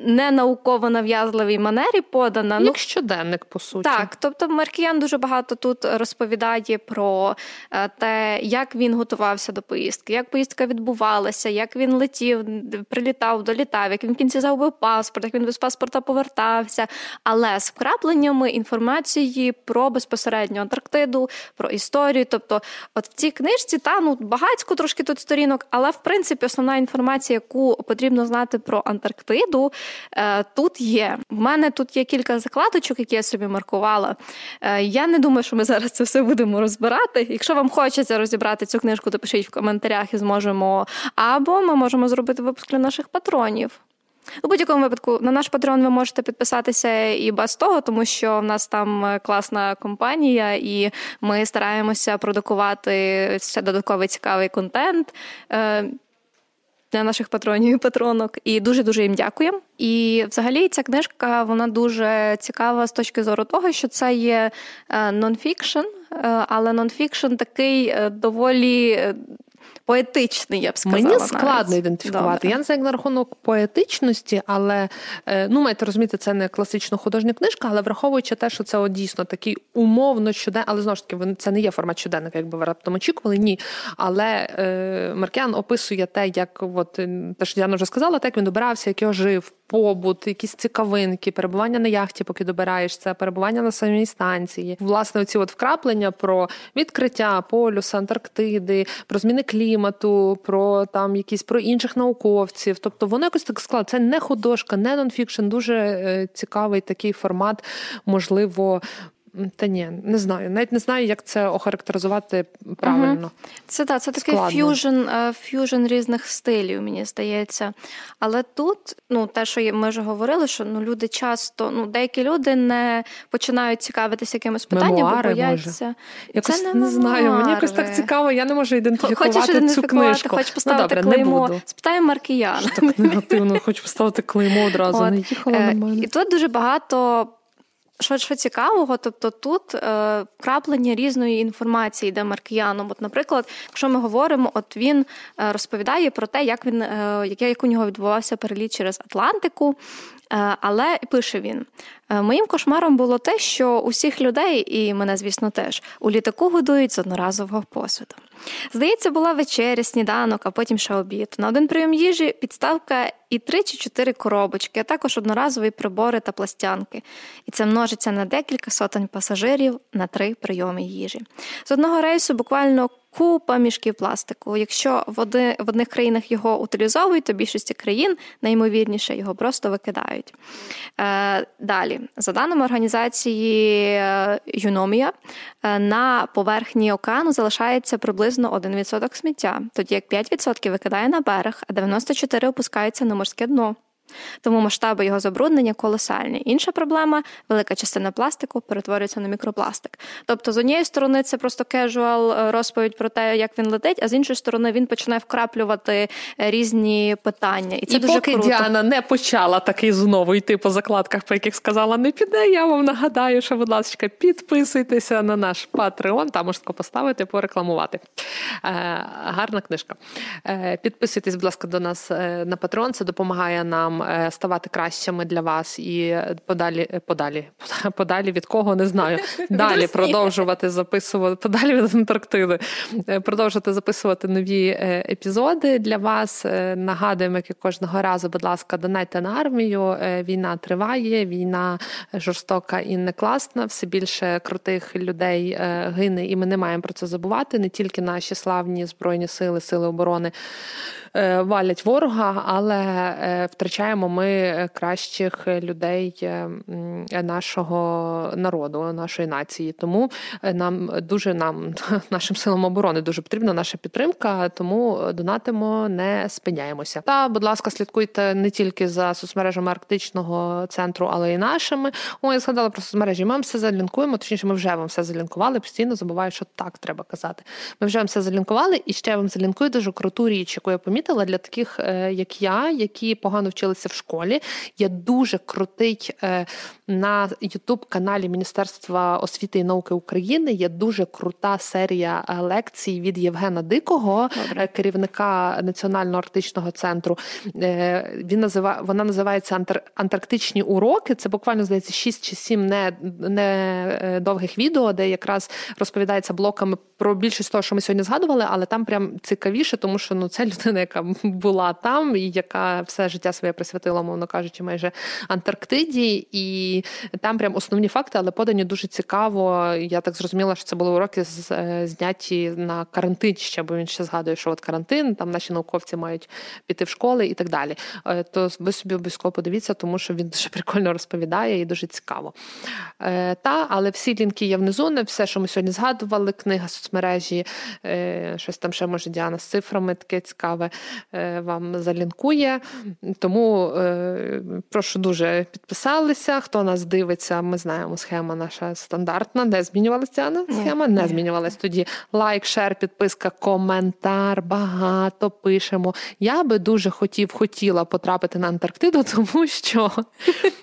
не науково нав'язливій манері подана. Ну, Як ну, щоденник, по суті. Так, тобто Маркіян дуже багато тут розповідає про е, те, як він готувався до поїздки, як поїздка відбувалася, як він летів, прилітав, долітав, як він в кінці загубив паспорт, як він без паспорта повертався, але з вкрапленнями інформації про безпосередньо Антарктиду, про історію. Тобто, от в цій книжці та ну багатько трошки тут сторінок, але в принципі основна інформація, яку потрібно знати про Антарктиду, Антарктиду е, тут є. В мене тут є кілька закладочок, які я собі маркувала. Е, я не думаю, що ми зараз це все будемо розбирати. Якщо вам хочеться розібрати цю книжку, то пишіть в коментарях і зможемо. Або ми можемо зробити випуск для наших патронів. У будь-якому випадку на наш патрон ви можете підписатися і без того, тому що в нас там класна компанія, і ми стараємося продукувати ще додатковий цікавий контент. Е, для наших патронів і патронок. І дуже дуже їм дякуємо. І взагалі ця книжка вона дуже цікава з точки зору того, що це є нонфікшн, е, але нонфікшн такий е, доволі. Поетичний, я б сказала. Мені складно навіть. ідентифікувати. Добре. Я не знаю як на рахунок поетичності, але е, ну маєте розуміти, це не класично художня книжка, але враховуючи те, що це от, дійсно такий умовно щоденний, але знову ж таки, це не є формат щоденника, якби ви раптом очікували. Ні. Але е, Маркіан описує те, як от те, що Діана вже сказала, так він добирався, як його жив, побут, якісь цікавинки, перебування на яхті, поки добираєшся, перебування на самій станції. Власне, оці от вкраплення про відкриття полюса, Антарктиди, про зміни клімату, про там якісь про інших науковців. Тобто воно якось так склад. Це не художка, не нонфікшн, дуже е, цікавий такий формат, можливо. Та ні, не знаю. Навіть не знаю, як це охарактеризувати правильно. Угу. Це так, це такий ф'южн, е, ф'южн різних стилів, мені здається. Але тут, ну, те, що ми вже говорили, що ну, люди часто, ну, деякі люди не починають цікавитися якимось питанням, Мемуари, бо бояться. Може. Якось це не, не знаю. Мені якось так цікаво, я не можу ідентифікувати Хочеш ідентифікувати, цю книжку. Хоч поставити ну, добре, клеймо. Не буду. Спитаємо Маркіяна. Так негативно, хочу поставити клеймо одразу. От. Не їхала на мене. І тут дуже багато що що цікавого, тобто тут е, краплення різної інформації йде Маркіяном. От, наприклад, якщо ми говоримо, от він е, розповідає про те, як він е, як у нього відбувався переліт через Атлантику. Е, але пише він: «Е, моїм кошмаром було те, що усіх людей, і мене, звісно, теж у літаку годують з одноразового посуду. Здається, була вечеря, сніданок, а потім ще обід. На один прийом їжі підставка і три чи чотири коробочки, а також одноразові прибори та пластянки. І це множиться на декілька сотень пасажирів на три прийоми їжі. З одного рейсу буквально купа мішків пластику. Якщо в, оди, в одних країнах його утилізовують, то більшості країн найімовірніше його просто викидають. Е, Далі, за даними організації е, Юномія, е, на поверхні океану залишається приблизно 1% сміття, тоді як 5% викидає на берег, а 94% опускається на морське дно. Тому масштаби його забруднення колосальні. Інша проблема велика частина пластику перетворюється на мікропластик. Тобто, з однієї сторони, це просто casual розповідь про те, як він летить, а з іншої сторони він починає вкраплювати е, різні питання. І це і дуже поки круто. Діана не почала такий знову йти по закладках, по яких сказала, не піде. Я вам нагадаю, що, будь ласка, підписуйтеся на наш Patreon, там можете поставити, порекламувати. Е, Гарна книжка. Е, Підписуйтесь, будь ласка, до нас е, на Patreon, Це допомагає нам. Е, ставати кращими для вас і подалі, е, подалі, подалі від кого не знаю. Далі продовжувати записувати подалі від Антарктиди, е, продовжувати записувати нові епізоди для вас. Нагадуємо, як і кожного разу, будь ласка, донайте на армію. Війна триває, війна жорстока і не класна. Все більше крутих людей гине, і ми не маємо про це забувати. Не тільки наші славні збройні сили, сили оборони валять ворога, але втрачаємо втрачаємо ми кращих людей е, нашого народу, нашої нації. Тому е, нам дуже нам, нашим силам оборони, дуже потрібна наша підтримка. Тому донатимо, не спиняємося. Та, будь ласка, слідкуйте не тільки за соцмережами арктичного центру, але й нашими. О, я згадала про соцмережі. Ми вам все залінкуємо. Точніше, ми вже вам все залінкували. Постійно забуваю, що так треба казати. Ми вже вам все залінкували, і ще вам залінкую дуже круту річ, яку я помітила для таких, е, як я, які погано вчилися в школі. Є дуже крутий е, на Ютуб-каналі Міністерства освіти і науки України. Є дуже крута серія е, лекцій від Євгена Дикого, Добре. Керівника Національного арктичного центру. Він називає вона називається Антарктичні уроки. Це буквально здається 6 чи 7 не, не довгих відео, де якраз розповідається блоками про більшість того, що ми сьогодні згадували, але там прям цікавіше, тому що ну це людина, яка була там і яка все життя своє присвятила, мовно кажучи, майже Антарктиді, і там прям основні факти, але подані дуже цікаво. Я так зрозуміла, що це були уроки е, зняті на карантин ще, бо він ще згадує, що от карантин, там наші науковці мають піти в школи і так далі. Е, то ви собі обов'язково подивіться, тому що він дуже прикольно розповідає і дуже цікаво. Е, та, але всі лінки є внизу, не все, що ми сьогодні згадували, книга соцмережі, щось там ще може Діана з цифрами таке цікаве вам залінкує. Тому прошу дуже підписалися. Хто нас дивиться, ми знаємо, схема наша стандартна. Не змінювалася Діана? Схема не змінювалась. Тоді лайк, шер, підписка, коментар. Багато пишемо. Я би дуже хотів, хотіла потрапити на Антарктиду, тому що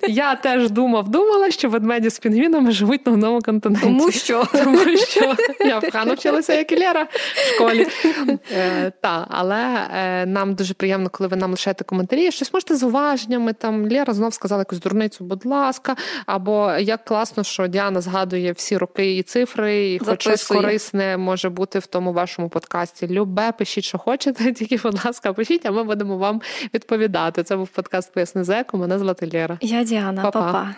я теж думав, думала, що ведмеді з пінгвінами живуть на одному континенті. Тому що Тому що я погано вчилася як і Лера в школі. Е, та, але е, нам дуже приємно, коли ви нам лишаєте коментарі. Щось можете з уваженнями. Там Лера знов сказала якусь дурницю, будь ласка. Або як класно, що Діана згадує всі роки і цифри, і хоч щось корисне може бути в тому вашому подкасті. Любе, пишіть, що хочете, тільки, будь ласка, пишіть, а ми будемо вам відповідати. Це був подкаст Поясни зеку. Мене звати Лера. я Діана, Па-па. Па-па.